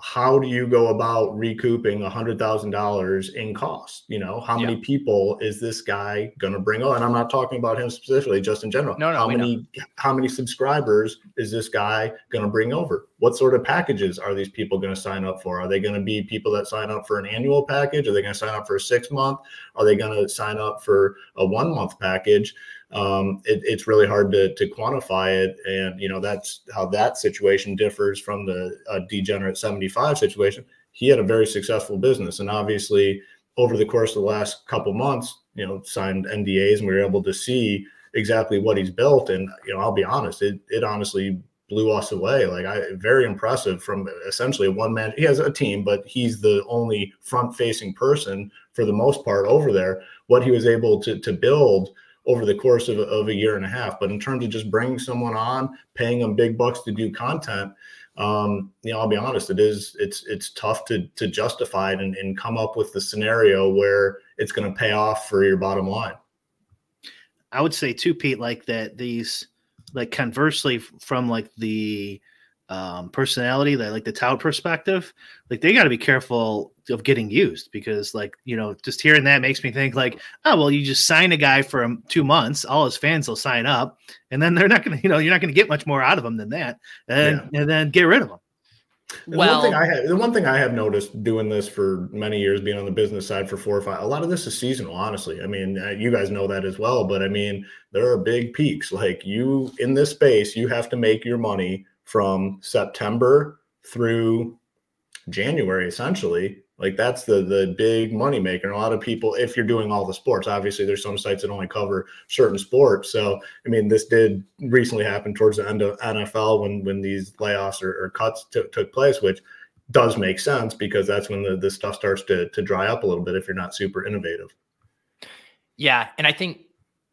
how do you go about recouping a hundred thousand dollars in cost? You know, how yeah. many people is this guy going to bring on? And I'm not talking about him specifically, just in general.
No, no.
How many know. how many subscribers is this guy going to bring over? What sort of packages are these people going to sign up for? Are they going to be people that sign up for an annual package? Are they going to sign up for a six month? Are they going to sign up for a one month package? Um, it, it's really hard to, to quantify it. And, you know, that's how that situation differs from the uh, degenerate 75 situation. He had a very successful business. And obviously, over the course of the last couple months, you know, signed NDAs and we were able to see exactly what he's built. And, you know, I'll be honest, it, it honestly blew us away. Like I very impressive from essentially one man. He has a team, but he's the only front facing person for the most part over there. What he was able to to build over the course of, of a year and a half. But in terms of just bringing someone on, paying them big bucks to do content, um, you know, I'll be honest, it is it's it's tough to to justify it and, and come up with the scenario where it's going to pay off for your bottom line.
I would say too, Pete, like that these like conversely from like the um, personality, that like the tout perspective, like they got to be careful of getting used because, like you know, just hearing that makes me think like, oh well, you just sign a guy for um, two months, all his fans will sign up, and then they're not gonna, you know, you're not gonna get much more out of them than that, and yeah. and then get rid of them.
The well, one thing I have, the one thing I have noticed doing this for many years, being on the business side for four or five, a lot of this is seasonal. Honestly, I mean, uh, you guys know that as well. But I mean, there are big peaks. Like you in this space, you have to make your money from September through January, essentially. Like that's the the big money maker. And a lot of people, if you're doing all the sports, obviously there's some sites that only cover certain sports. So I mean, this did recently happen towards the end of NFL when when these layoffs or, or cuts t- took place, which does make sense because that's when the this stuff starts to to dry up a little bit if you're not super innovative.
Yeah, and I think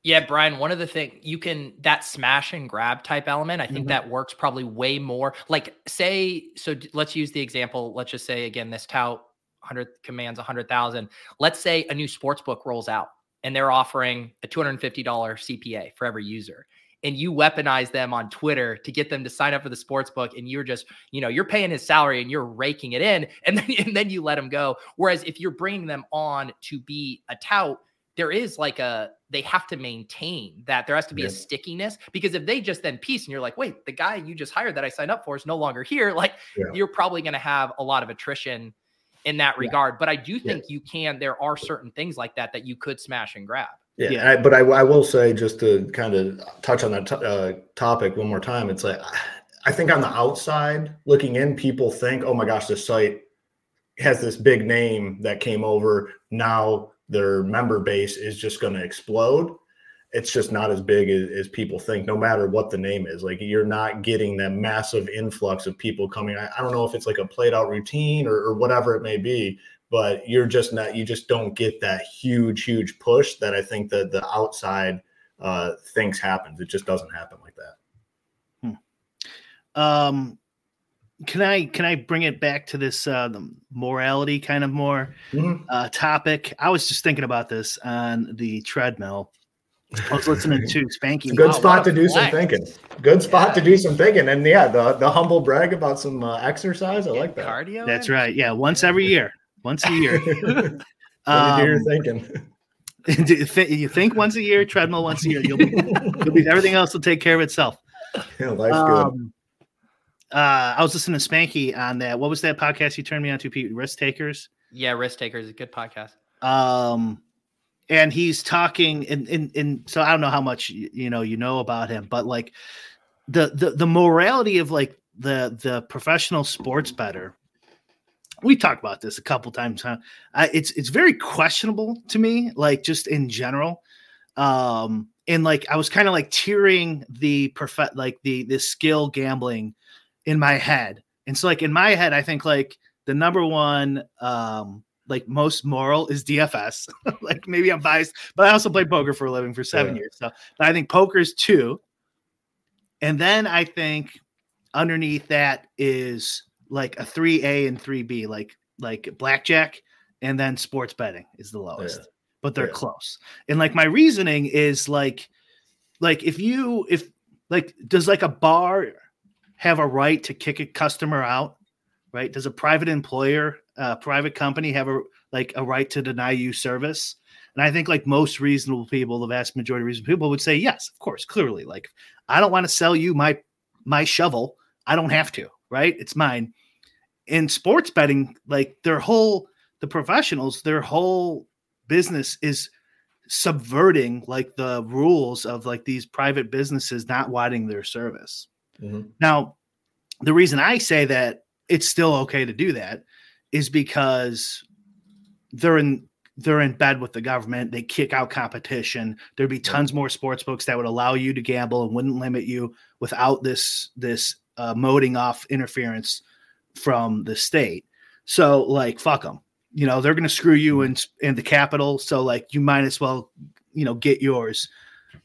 yeah, Brian, one of the things you can that smash and grab type element, I think mm-hmm. that works probably way more. Like say so let's use the example, let's just say again this tout 100 commands 100,000. Let's say a new sports book rolls out and they're offering a $250 CPA for every user and you weaponize them on Twitter to get them to sign up for the sports book and you're just, you know, you're paying his salary and you're raking it in and then and then you let him go. Whereas if you're bringing them on to be a tout, there is like a they have to maintain that there has to be yeah. a stickiness because if they just then piece and you're like, wait, the guy you just hired that I signed up for is no longer here, like yeah. you're probably going to have a lot of attrition in that regard. Yeah. But I do think you can. There are certain things like that that you could smash and grab.
Yeah, yeah. I, but I, I, will say just to kind of touch on that t- uh, topic one more time. It's like I think on the outside looking in, people think, "Oh my gosh, this site has this big name that came over. Now their member base is just going to explode." It's just not as big as, as, people think, no matter what the name is. Like you're not getting that massive influx of people coming. I, I don't know if it's like a played out routine or, or whatever it may be, but you're just not you just don't get that huge huge push that i think that the outside uh thinks happens it just doesn't happen like that
hmm. um can i can i bring it back to this uh the morality kind of more mm-hmm. uh topic i was just thinking about this on the treadmill I was listening to Spanky.
Good spot to do some thinking. Good spot yeah. to do some thinking. And yeah, the, the humble brag about some uh, exercise. I like that.
Cardio.
That's right. Yeah. Once every year once a year.
um, you're thinking.
you think once a year, treadmill once a year. You'll be, you'll be everything else will take care of itself.
Yeah, life's um, good.
Uh, I was listening to Spanky on that. What was that podcast you turned me on to? Pete, Risk Takers.
Yeah, Risk Takers, is a good podcast.
Um, and he's talking, and and and so I don't know how much you know you know about him, but like the the the morality of like the the professional sports better we talked about this a couple times. Huh? I, it's it's very questionable to me, like just in general. Um, and like I was kind of like tearing the perfect, like the the skill gambling in my head. And so, like in my head, I think like the number one, um, like most moral is DFS. like maybe I'm biased, but I also played poker for a living for seven yeah. years. So I think poker is two. And then I think underneath that is like a 3A and 3B, like like blackjack and then sports betting is the lowest. Yeah. But they're yeah. close. And like my reasoning is like like if you if like does like a bar have a right to kick a customer out? Right? Does a private employer, a private company have a like a right to deny you service? And I think like most reasonable people, the vast majority of reasonable people would say yes, of course, clearly. Like I don't want to sell you my my shovel. I don't have to, right? It's mine in sports betting, like their whole the professionals, their whole business is subverting like the rules of like these private businesses not wanting their service. Mm-hmm. Now, the reason I say that it's still okay to do that is because they're in they're in bed with the government. They kick out competition. There'd be tons more sports books that would allow you to gamble and wouldn't limit you without this this uh, moding off interference from the state. So like fuck them. You know, they're going to screw you in in the capital, so like you might as well, you know, get yours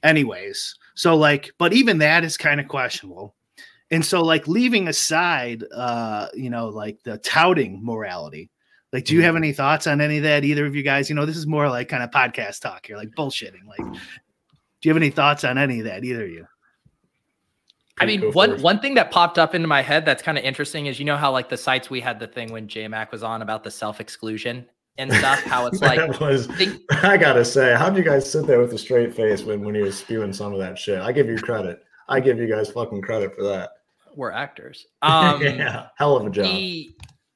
anyways. So like but even that is kind of questionable. And so like leaving aside uh, you know, like the touting morality. Like do you have mm-hmm. any thoughts on any of that either of you guys? You know, this is more like kind of podcast talk here, like bullshitting. Like do you have any thoughts on any of that either of you?
I mean, one first. one thing that popped up into my head that's kind of interesting is you know how like the sites we had the thing when JMac was on about the self exclusion and stuff. How it's like
was, think, I gotta say, how'd you guys sit there with a straight face when when he was spewing some of that shit? I give you credit. I give you guys fucking credit for that.
We're actors. Um,
yeah, hell of a job.
The,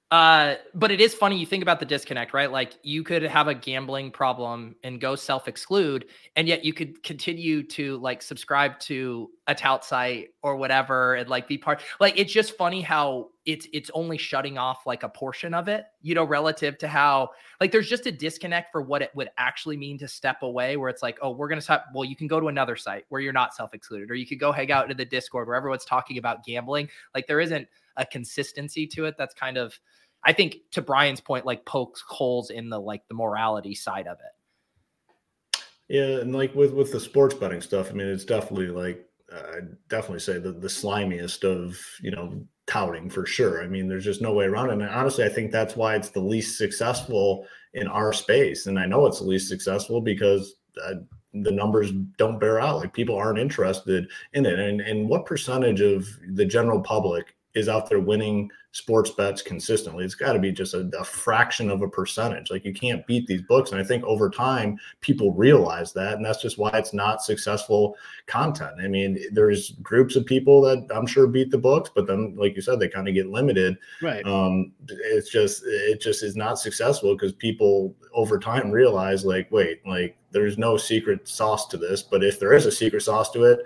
uh, but it is funny. You think about the disconnect, right? Like you could have a gambling problem and go self exclude, and yet you could continue to like subscribe to a tout site or whatever and like be part. Like it's just funny how it's it's only shutting off like a portion of it, you know, relative to how like there's just a disconnect for what it would actually mean to step away. Where it's like, oh, we're gonna stop. Well, you can go to another site where you're not self excluded, or you could go hang out in the Discord where everyone's talking about gambling. Like there isn't a consistency to it that's kind of I think to Brian's point, like pokes holes in the like the morality side of it.
Yeah, and like with with the sports betting stuff, I mean, it's definitely like I'd definitely say the the slimiest of you know touting for sure. I mean, there's just no way around it. And honestly, I think that's why it's the least successful in our space. And I know it's the least successful because uh, the numbers don't bear out. Like people aren't interested in it. And and what percentage of the general public is out there winning sports bets consistently. It's got to be just a, a, fraction of a percentage. Like you can't beat these books. And I think over time, people realize that. And that's just why it's not successful content. I mean, there's groups of people that I'm sure beat the books, but then, like you said, they kind of get limited.
Right.
Um, it's just, it just is not successful because people over time realize, like, wait, like there's no secret sauce to this. But if there is a secret sauce to it,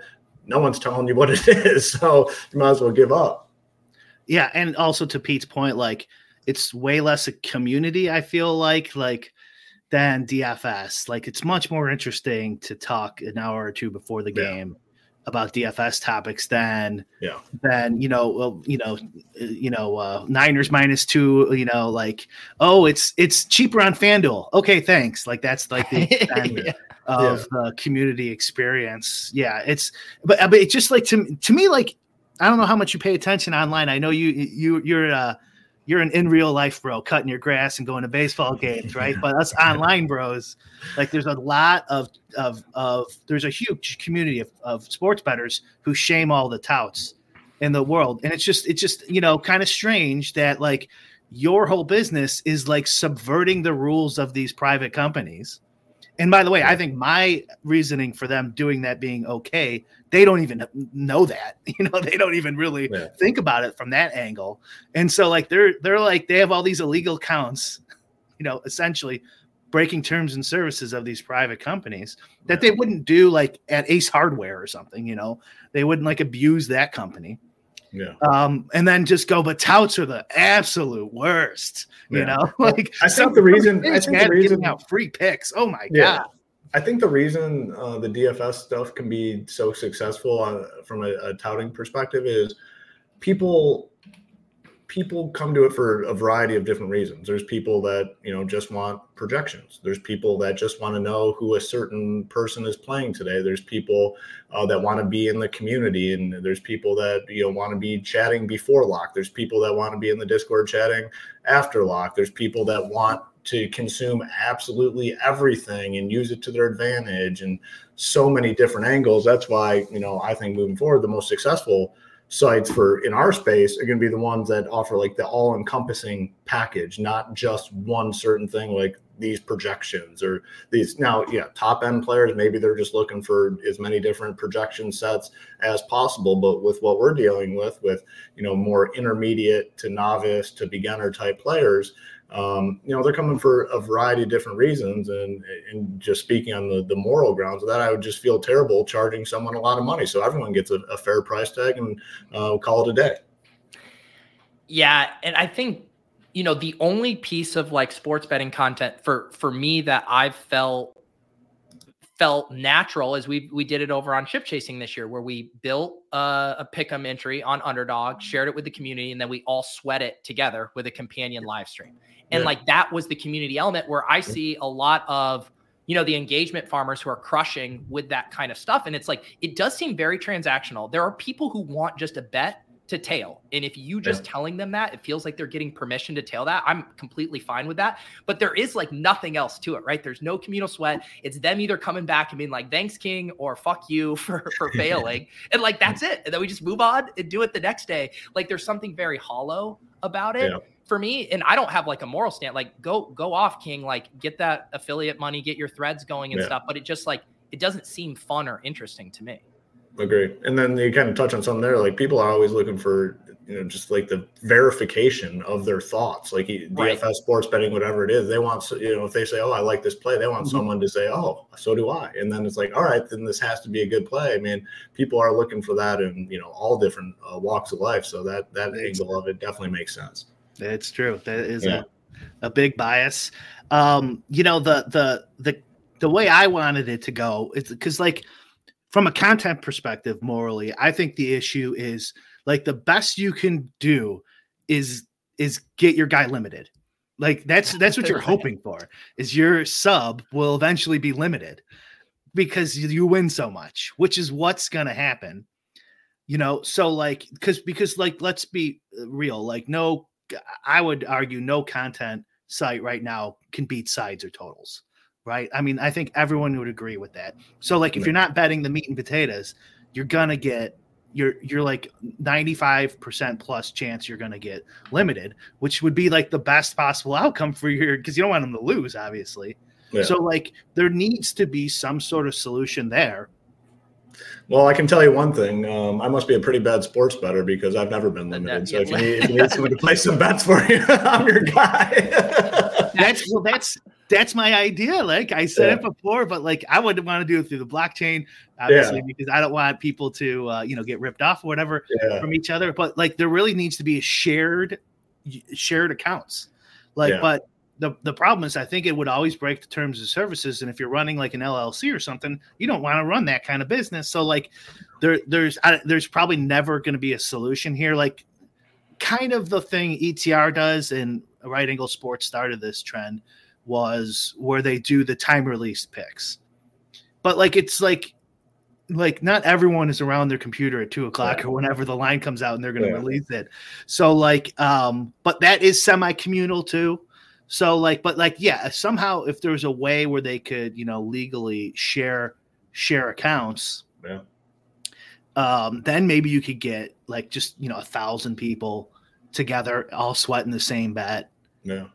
no one's telling you what it is. So you might as well give up.
Yeah, and also to Pete's point, like it's way less a community. I feel like like than DFS. Like it's much more interesting to talk an hour or two before the game yeah. about DFS topics than
yeah
than you know well, you know you know uh, Niners minus two. You know like oh it's it's cheaper on FanDuel. Okay, thanks. Like that's like the yeah. of the community experience. Yeah, it's but but it's just like to to me like I don't know how much you pay attention online. I know you you you're uh you're an in real life bro, cutting your grass and going to baseball games, right? but us online bros, like there's a lot of of of there's a huge community of, of sports bettors who shame all the touts in the world. And it's just it's just, you know, kind of strange that like your whole business is like subverting the rules of these private companies. And by the way, I think my reasoning for them doing that being okay they don't even know that. You know they don't even really yeah. think about it from that angle. And so like they're they're like they have all these illegal accounts you know essentially breaking terms and services of these private companies that yeah. they wouldn't do like at ace hardware or something you know? They wouldn't like abuse that company
yeah.
Um, and then just go, but touts are the absolute worst. You yeah. know, like
I think the reason I think the reason
out free picks. Oh my yeah. god.
I think the reason uh, the DFS stuff can be so successful on, from a, a, touting perspective is people people come to it for a variety of different reasons. There's people that you know just want projections. There's people that just want to know who a certain person is playing today. There's people uh, that want to be in the community, and there's people that you know want to be chatting before lock. There's people that want to be in the Discord chatting after lock. There's people that want to consume absolutely everything and use it to their advantage and so many different angles. That's why, you know, I think moving forward, the most successful sites for in our space are going to be the ones that offer like the all encompassing package, not just one certain thing like these projections or these now yeah top end players maybe they're just looking for as many different projection sets as possible but with what we're dealing with with you know more intermediate to novice to beginner type players um, you know, they're coming for a variety of different reasons. And, and just speaking on the, the moral grounds of that, I would just feel terrible charging someone a lot of money. So everyone gets a, a fair price tag and uh, call it a day.
Yeah. And I think, you know, the only piece of like sports betting content for, for me that I've felt felt natural as we we did it over on ship chasing this year, where we built uh, a pick'em entry on underdog, shared it with the community, and then we all sweat it together with a companion live stream. And yeah. like that was the community element where I see a lot of you know the engagement farmers who are crushing with that kind of stuff. And it's like it does seem very transactional. There are people who want just a bet to tail. And if you just yeah. telling them that, it feels like they're getting permission to tail that. I'm completely fine with that. But there is like nothing else to it, right? There's no communal sweat. It's them either coming back and being like, thanks, King, or fuck you for, for failing. and like that's it. And then we just move on and do it the next day. Like there's something very hollow about it. Yeah for me and i don't have like a moral stand like go go off king like get that affiliate money get your threads going and yeah. stuff but it just like it doesn't seem fun or interesting to me
agree and then you kind of touch on something there like people are always looking for you know just like the verification of their thoughts like right. dfs sports betting whatever it is they want you know if they say oh i like this play they want mm-hmm. someone to say oh so do i and then it's like all right then this has to be a good play i mean people are looking for that in you know all different uh, walks of life so that that angle of it definitely makes sense
it's true. That is yeah. a, a big bias. Um, you know, the the the the way I wanted it to go is because like from a content perspective, morally, I think the issue is like the best you can do is is get your guy limited. Like that's that's what you're hoping for is your sub will eventually be limited because you win so much, which is what's going to happen You know, so like because because like let's be uh, real, like no I would argue no content site right now can beat sides or totals. Right. I mean, I think everyone would agree with that. So like if you're not betting the meat and potatoes, you're gonna get you're you're like 95% plus chance you're going to get limited which would be like the best possible outcome for your because you don't want them to lose obviously
Yeah.
so like there needs to be some sort of solution there
Well, I can tell you one thing. Um, I must be a pretty bad sports better because I've never been limited. So if you
yeah.
need, if you need someone to play some bets for you, I'm your guy.
that's well that's that's my idea like i said
Yeah.
it before but like i wouldn't want to do it through the blockchain obviously because i don't want people to uh, you know get ripped off or whatever
yeah.
from each other but like there really needs to be a shared shared accounts like
Yeah.
but the, the problem is i think it would always break the terms of services and if you're running like an llc or something you don't want to run that kind of business so like there there's I, there's probably never going to be a solution here like kind of the thing etr does and right angle sports started this trend was where they do the time release picks but like it's like like not everyone is around their computer at two o'clock
Yeah.
or whenever the line comes out and they're going to
Yeah.
release it so like um but that is semi-communal too so like but like yeah somehow if there's a way where they could you know legally share share accounts
Yeah.
um then maybe you could get like just you know a thousand people together all sweating the same bet
Yeah.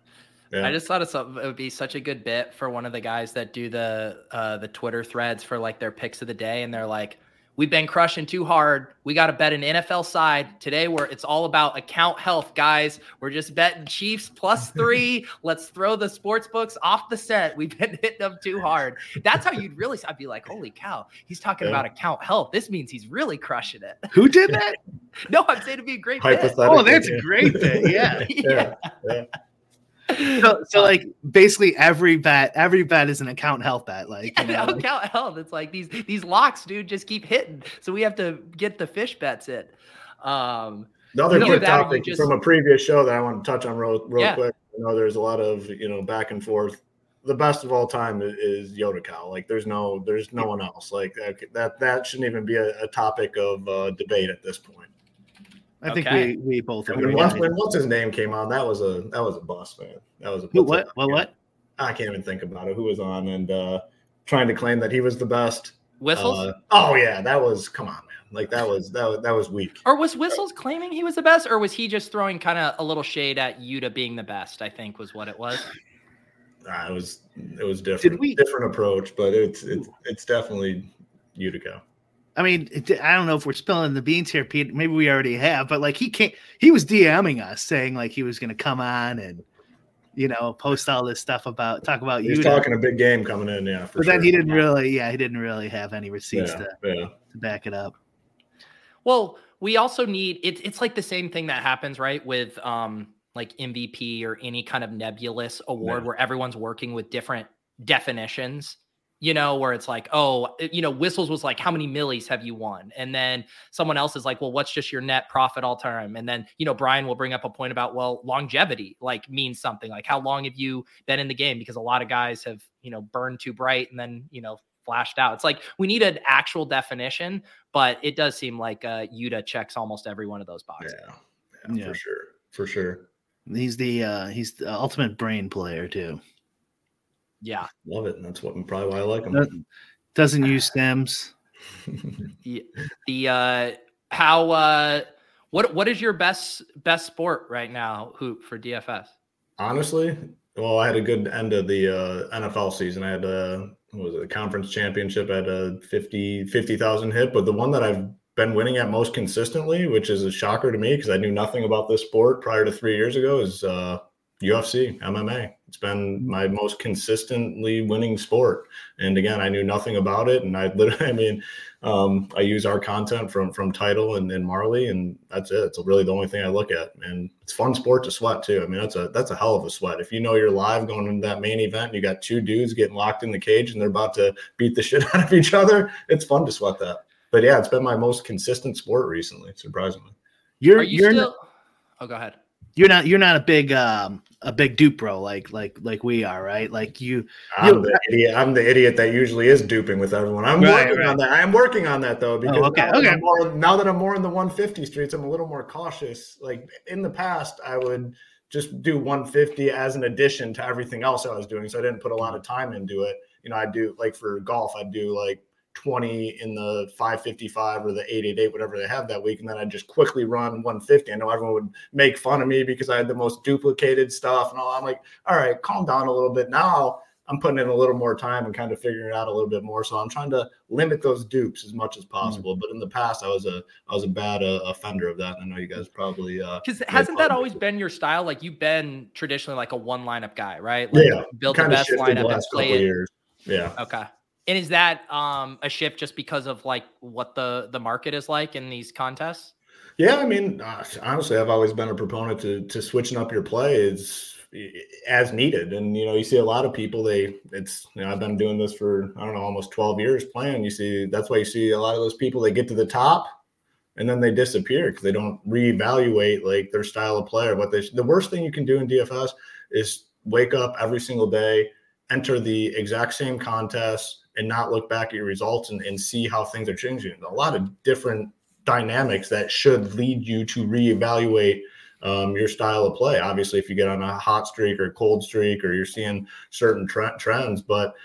Yeah.
I just thought it's it would be such a good bit for one of the guys that do the uh, the Twitter threads for like their picks of the day, and they're like, "We've been crushing too hard. We got to bet an NFL side today, where it's all about account health, guys. We're just betting Chiefs plus three. Let's throw the sports books off the set. We've been hitting them too hard. That's how you'd really. I'd be like, "Holy cow, he's talking
Yeah.
about account health. This means he's really crushing it."
who did that
no, I'm saying it'd be a great bit.
Oh that's
yeah.
a great bit yeah
yeah. yeah.
so, so like basically every bet every bet is an account health bet like you
Yeah,
know,
no account health. It's like these these locks, dude, just keep hitting. So we have to get the fish bets in. Um,
The other
Either
quick
that or you
topic
just-
from a previous show that I want to touch on real, real
Yeah.
quick. I know there's a lot of you know back and forth. The best of all time is Youdacao. Like there's no there's no one else. Like that that, that shouldn't even be a, a topic of uh, debate at this point.
I think
Okay.
we we both
I
agree
mean, once when once his name came on, that was a that was a bust, man. That was a
Who, what what what
I can't even think about it. Who was on and uh, trying to claim that he was the best.
whistles,
Uh, oh yeah, that was come on, man. Like that was that was that was weak.
or was whistles claiming he was the best, or was he just throwing kind of a little shade at Yuta being the best? I think was what it was.
Uh, it was it was different,
we-
different approach, but it's it's it's definitely Utica.
I mean, I don't know if we're spilling the beans here, Pete. Maybe we already have, but like he can't. He was DMing us saying like he was going to come on and you know post all this stuff about talk about you.
He's talking a big game coming in, yeah. For
but then he didn't really, yeah, he didn't really have any receipts
Yeah,
to,
yeah.
to back it up.
Well, we also need it's it's like the same thing that happens, right? With um like MVP or any kind of nebulous award
Yeah.
where everyone's working with different definitions, you know, where it's like, oh, you know, whistles was like, how many millies have you won? And then someone else is like, well, what's just your net profit all time? And then, you know, Brian will bring up a point about, well, longevity like means something. Like, how long have you been in the game? Because a lot of guys have, you know, burned too bright and then, you know, flashed out. It's like we need an actual definition, but it does seem like uh Yuta checks almost every one of those boxes.
Yeah, yeah,
Yeah.
for sure, for sure.
He's the uh he's the ultimate brain player too.
Yeah.
Love it. And that's what probably why I like them.
Doesn't- Doesn't use stems.
The, the uh how uh what what is your best best sport right now hoop for DFS?
Honestly, well, I had a good end of the uh, NFL season. I had a what was it, a conference championship at a 50 50,000 hit, but the one that I've been winning at most consistently, which is a shocker to me because I knew nothing about this sport prior to three years ago, is uh, UFC MMA. It's been my most consistently winning sport. And again, I knew nothing about it, and I literally, I mean, um, I use our content from from Title and, and Marley, and that's it. It's really the only thing I look at, and it's fun sport to sweat too. I mean, that's a that's a hell of a sweat. If you know you're live going into that main event, and you got two dudes getting locked in the cage, and they're about to beat the shit out of each other. It's fun to sweat that. But yeah, it's been my most consistent sport recently, surprisingly.
You're
Are you
you're
still
not,
Oh, go ahead.
you're not you're not a big um a big dupe bro like like like we are, right? Like you.
I'm
you-
the idiot. I'm the idiot that usually is duping with everyone. I'm
Right,
working
right.
on that. I am working on that though oh, because
Oh, okay,
now, that
okay.
I'm more, now that I'm more in the 150 streets, I'm a little more cautious. Like in the past, I would just do 150 as an addition to everything else I was doing, so I didn't put a lot of time into it. You know, I do like for golf, I'd do like 20 in the 555 or the 888, whatever they have that week. And then I'd just quickly run 150. I know everyone would make fun of me because I had the most duplicated stuff and all. I'm like, all right, calm down a little bit. Now I'm putting in a little more time and kind of figuring it out a little bit more. So I'm trying to limit those dupes as much as possible. But in the past, I was a I was a bad uh, offender of that. And I know you guys probably uh,
Because
made
hasn't that always been your style? Like you've been traditionally like a one lineup guy, right? Like
Yeah,
build the best
shifted the
lineup and play it.
years. Yeah.
Okay. And is that um a shift just because of like what the the market is like in these contests?
Yeah, I mean, honestly, I've always been a proponent to to switching up your play is as needed. And you know, you see a lot of people. They it's you know, I've been doing this for I don't know almost twelve years playing. You see, that's why you see a lot of those people. They get to the top, and then they disappear because they don't reevaluate like their style of play or what they. The worst thing you can do in DFS is wake up every single day, enter the exact same contest, and not look back at your results and, and see how things are changing. A lot of different dynamics that should lead you to reevaluate um, your style of play. Obviously, if you get on a hot streak or cold streak, or you're seeing certain tre- trends, but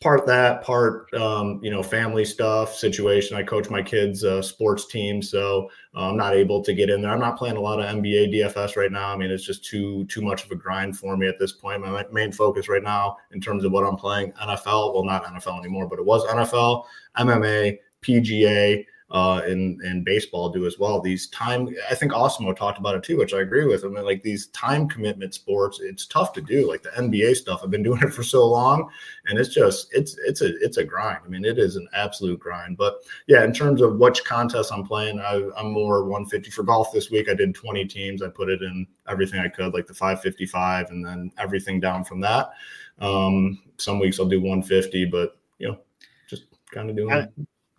part that, part um, you know, family stuff, situation. I coach my kids' uh, sports team, so uh, I'm not able to get in there. I'm not playing a lot of NBA DFS right now. I mean, it's just too too much of a grind for me at this point. My main focus right now, in terms of what I'm playing, NFL. Well, not NFL anymore, but it was NFL, MMA, PGA uh, and and baseball do as well. These time, I think Awesemo talked about it too, which I agree with. I mean, like these time commitment sports, it's tough to do. Like the NBA stuff, I've been doing it for so long, and it's just it's it's a it's a grind. I mean, it is an absolute grind. But yeah, in terms of which contests I'm playing, I, I'm more 150 for golf this week. I did 20 teams. I put it in everything I could, like the 555, and then everything down from that. Um, some weeks I'll do 150, but you know, just kind of doing.
I-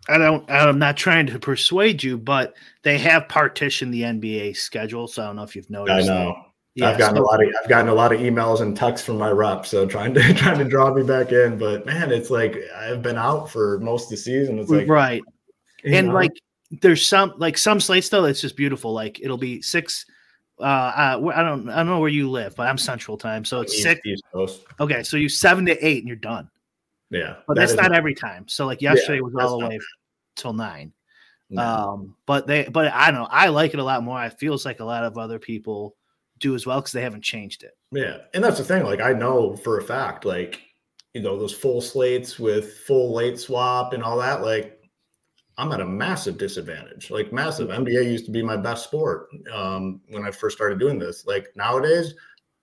I don't. I'm not trying to persuade you, but they have partitioned the NBA schedule. So I don't know if you've noticed.
I know.
Yeah,
I've gotten
so-
a lot of I've gotten a lot of emails and texts from my rep, so trying to trying to draw me back in. But man, it's like I've been out for most of the season. It's like
right. and
know,
like there's some like some slates though it's just beautiful like it'll be six uh, uh i don't i don't know where you live but i'm central time so it's
East-
six
East Coast.
okay so you seven to eight and you're done
Yeah,
but
that
that's not every time so like yesterday was all the way till nine
no.
um but they but i don't know i like it a lot more it feels like a lot of other people do as well because they haven't changed it
Yeah, and that's the thing. Like I know for a fact, like you know those full slates with full late swap and all that. Like I'm at a massive disadvantage. Like massive. NBA used to be my best sport um, when I first started doing this. Like nowadays,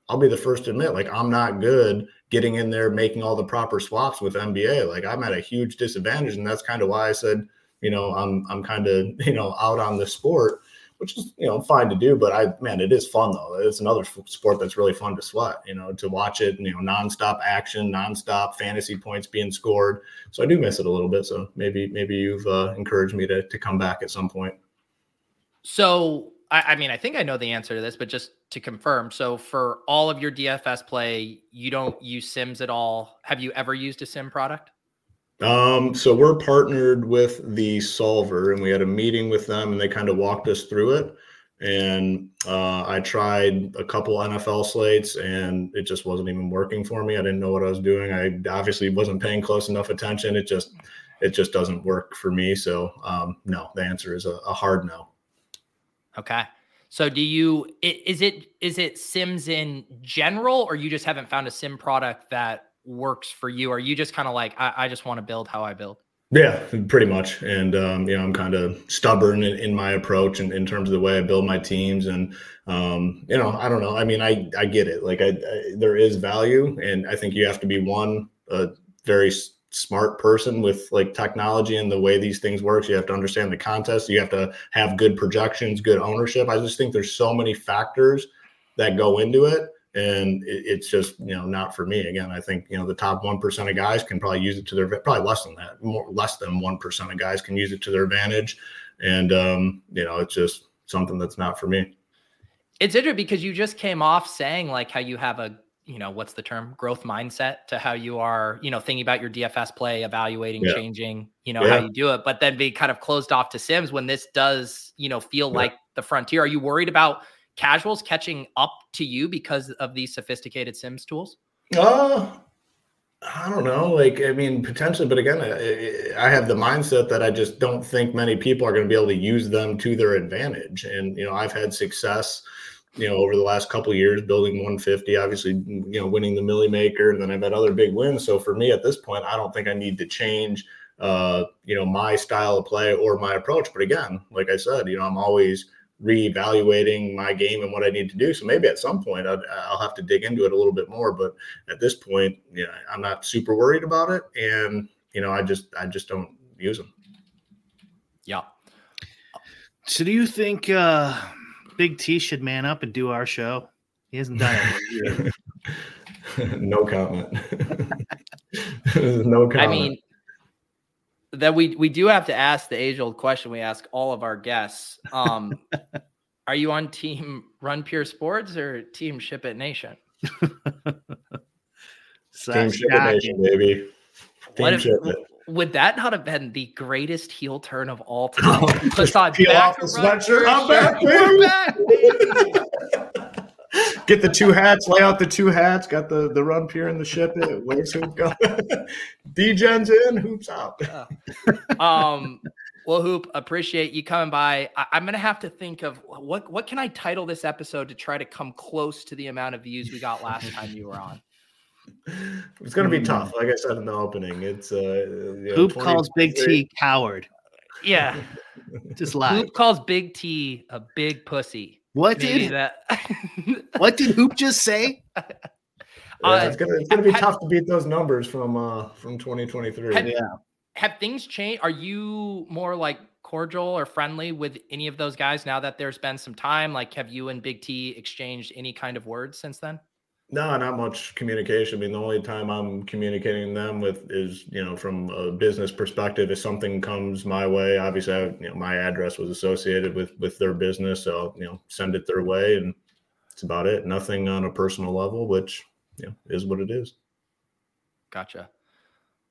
I'll be the first to admit, like I'm not good getting in there making all the proper swaps with NBA. Like I'm at a huge disadvantage, and that's kind of why I said, you know, I'm I'm kind of you know out on the sport which is you know fine to do. But I man, it is fun though. It's another sport that's really fun to sweat. You know, to watch it. You know, nonstop action, nonstop fantasy points being scored. So I do miss it a little bit. So maybe maybe you've uh, encouraged me to to come back at some point.
So I, I mean, I think I know the answer to this, but just to confirm, so for all of your DFS play, you don't use Sims at all. Have you ever used a Sim product?
Um, so we're partnered with the Solver, and we had a meeting with them, and they kind of walked us through it. And uh, I tried a couple NFL slates, and it just wasn't even working for me. I didn't know what I was doing. I obviously wasn't paying close enough attention. It just, it just doesn't work for me. So um, no, the answer is a, a hard no.
Okay. So do you is it is it Sims in general, or you just haven't found a Sim product that works for you? Or you just kind of like, I, I just want to build how I build?
Yeah, pretty much. And um, you know, I'm kind of stubborn in, in my approach and in terms of the way I build my teams. And um, you know, I don't know. I mean, I I get it. Like, I, I there is value, and I think you have to be one a very smart person with like technology and the way these things work. You have to understand the contest. You have to have good projections, good ownership. I just think there's so many factors that go into it and it, it's just you know not for me again i think you know the top 1% of guys can probably use it to their probably less than that more less than 1% of guys can use it to their advantage and um you know it's just something that's not for me
It's interesting because you just came off saying like how you have a you know what's the term growth mindset to how you are you know thinking about your DFS play, evaluating,
Yeah.
changing, you know
Yeah.
how you do it, but then be kind of closed off to Sims when this does you know feel
Yeah.
like the frontier. Are you worried about casuals catching up to you because of these sophisticated Sims tools?
Uh, I don't know. Like, I mean, potentially, but again, I, I have the mindset that I just don't think many people are going to be able to use them to their advantage. And you know, I've had success, you know, over the last couple of years building 150. Obviously, you know, winning the Millie Maker, and then I've had other big wins. So for me, at this point, I don't think I need to change, uh, you know, my style of play or my approach. But again, like I said, you know, I'm always reevaluating my game and what I need to do. So maybe at some point I'd, I'll have to dig into it a little bit more. But at this point, you know, I'm not super worried about it, and you know, I just I just don't use them.
Yeah.
So do you think uh Big T should man up and do our show? He hasn't done it. in a year.
no comment. no comment.
I mean, that we we do have to ask the age old question we ask all of our guests. Um, are you on team Run Pure Sports or Team Ship It Nation?
So
team ship it nation, baby.
What
Team
if,
ship it.
Would that not have been the greatest heel turn of all time? He puts on
Peel
back
off the sweatshirt. I'm back, baby.
back.
Get the two hats, lay out the two hats, got the the run pure and the ship it. Where's hoop go? D-Gen's in, hoops out.
um well hoop appreciate you coming by I, i'm gonna have to think of what what can i title this episode to try to come close to the amount of views we got last time you were on
It's gonna be
Hmm.
tough. Like I said in the opening, it's uh you know,
Hoop calls Big T coward.
yeah
Just lie.
hoop calls big t a big pussy
What
Maybe
did
that
what did Hoop just say?
Yeah,
Uh,
it's gonna it's gonna be
ha-
tough to beat those numbers from uh from 2023.
Had-
Yeah.
have things changed are you more like cordial or friendly with any of those guys now that there's been some time like have you and big t exchanged any kind of words since then
No, not much communication. I mean, the only time I'm communicating them with is, you know, from a business perspective, if something comes my way, obviously, I, you know, my address was associated with with their business, so you know, send it their way, and it's about it. Nothing on a personal level, which you know is what it is.
gotcha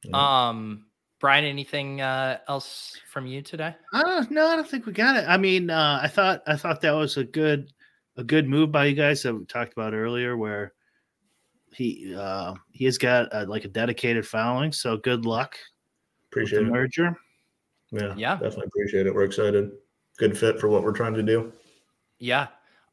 Yeah.
um brian anything uh else from you today
Uh, no, I don't think we got it. I mean, uh, I thought I thought that was a good a good move by you guys that we talked about earlier, where he uh, he has got a, like a dedicated following. So good luck with
Appreciate
the
it.
merger.
Yeah,
Yeah.
definitely appreciate it. We're excited. Good fit for what we're trying to do.
Yeah.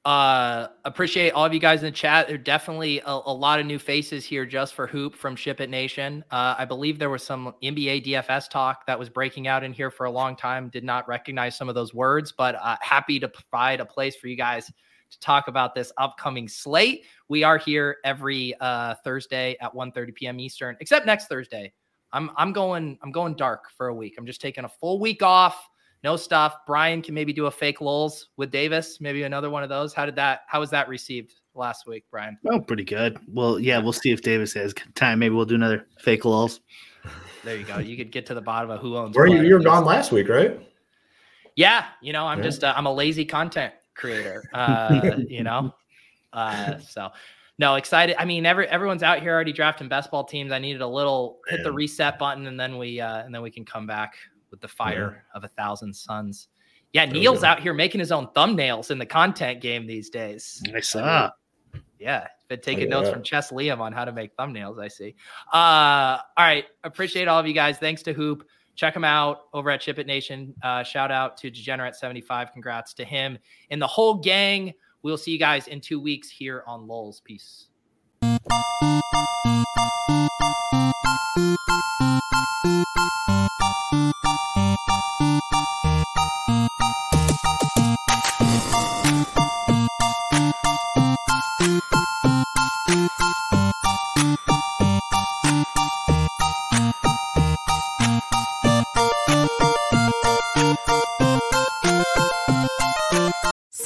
Uh appreciate all of you guys in the chat. There are definitely a, a lot of new faces here just for Hoop from Ship It Nation. Uh, I believe there was some NBA DFS talk that was breaking out in here for a long time. Did not recognize some of those words, but uh, happy to provide a place for you guys to talk about this upcoming slate. We are here every uh, Thursday at 1:30 p.m. Eastern, except next Thursday. I'm I'm going I'm going dark for a week. I'm just taking a full week off no stuff. Brian can maybe do a fake LOLz with Davis, maybe another one of those. How did that? How was that received last week, Brian?
Oh, pretty good. Well, yeah, we'll see if Davis has time. Maybe we'll do another fake LOLz.
There you go. You could get to the bottom of who owns.
Where you
what,
you were gone last week, right?
Yeah, you know, I'm
Yeah.
just uh, I'm a lazy content creator. Uh, you know, uh, so no, excited. I mean, every everyone's out here already drafting best ball teams. I needed a little hit the reset button, and then we uh, and then we can come back with the fire of a thousand suns. Yeah, Neil's out here making his own thumbnails in the content game these days.
I saw.
Yeah, been taking notes
that.
from Chess Liam on how to make thumbnails. I see. Uh, all right, appreciate all of you guys. Thanks to Hoop check him out over at Ship It Nation. Uh, shout out to Degenerate75. Congrats to him and the whole gang. We'll see you guys in two weeks here on LOLz. Peace. Thank you.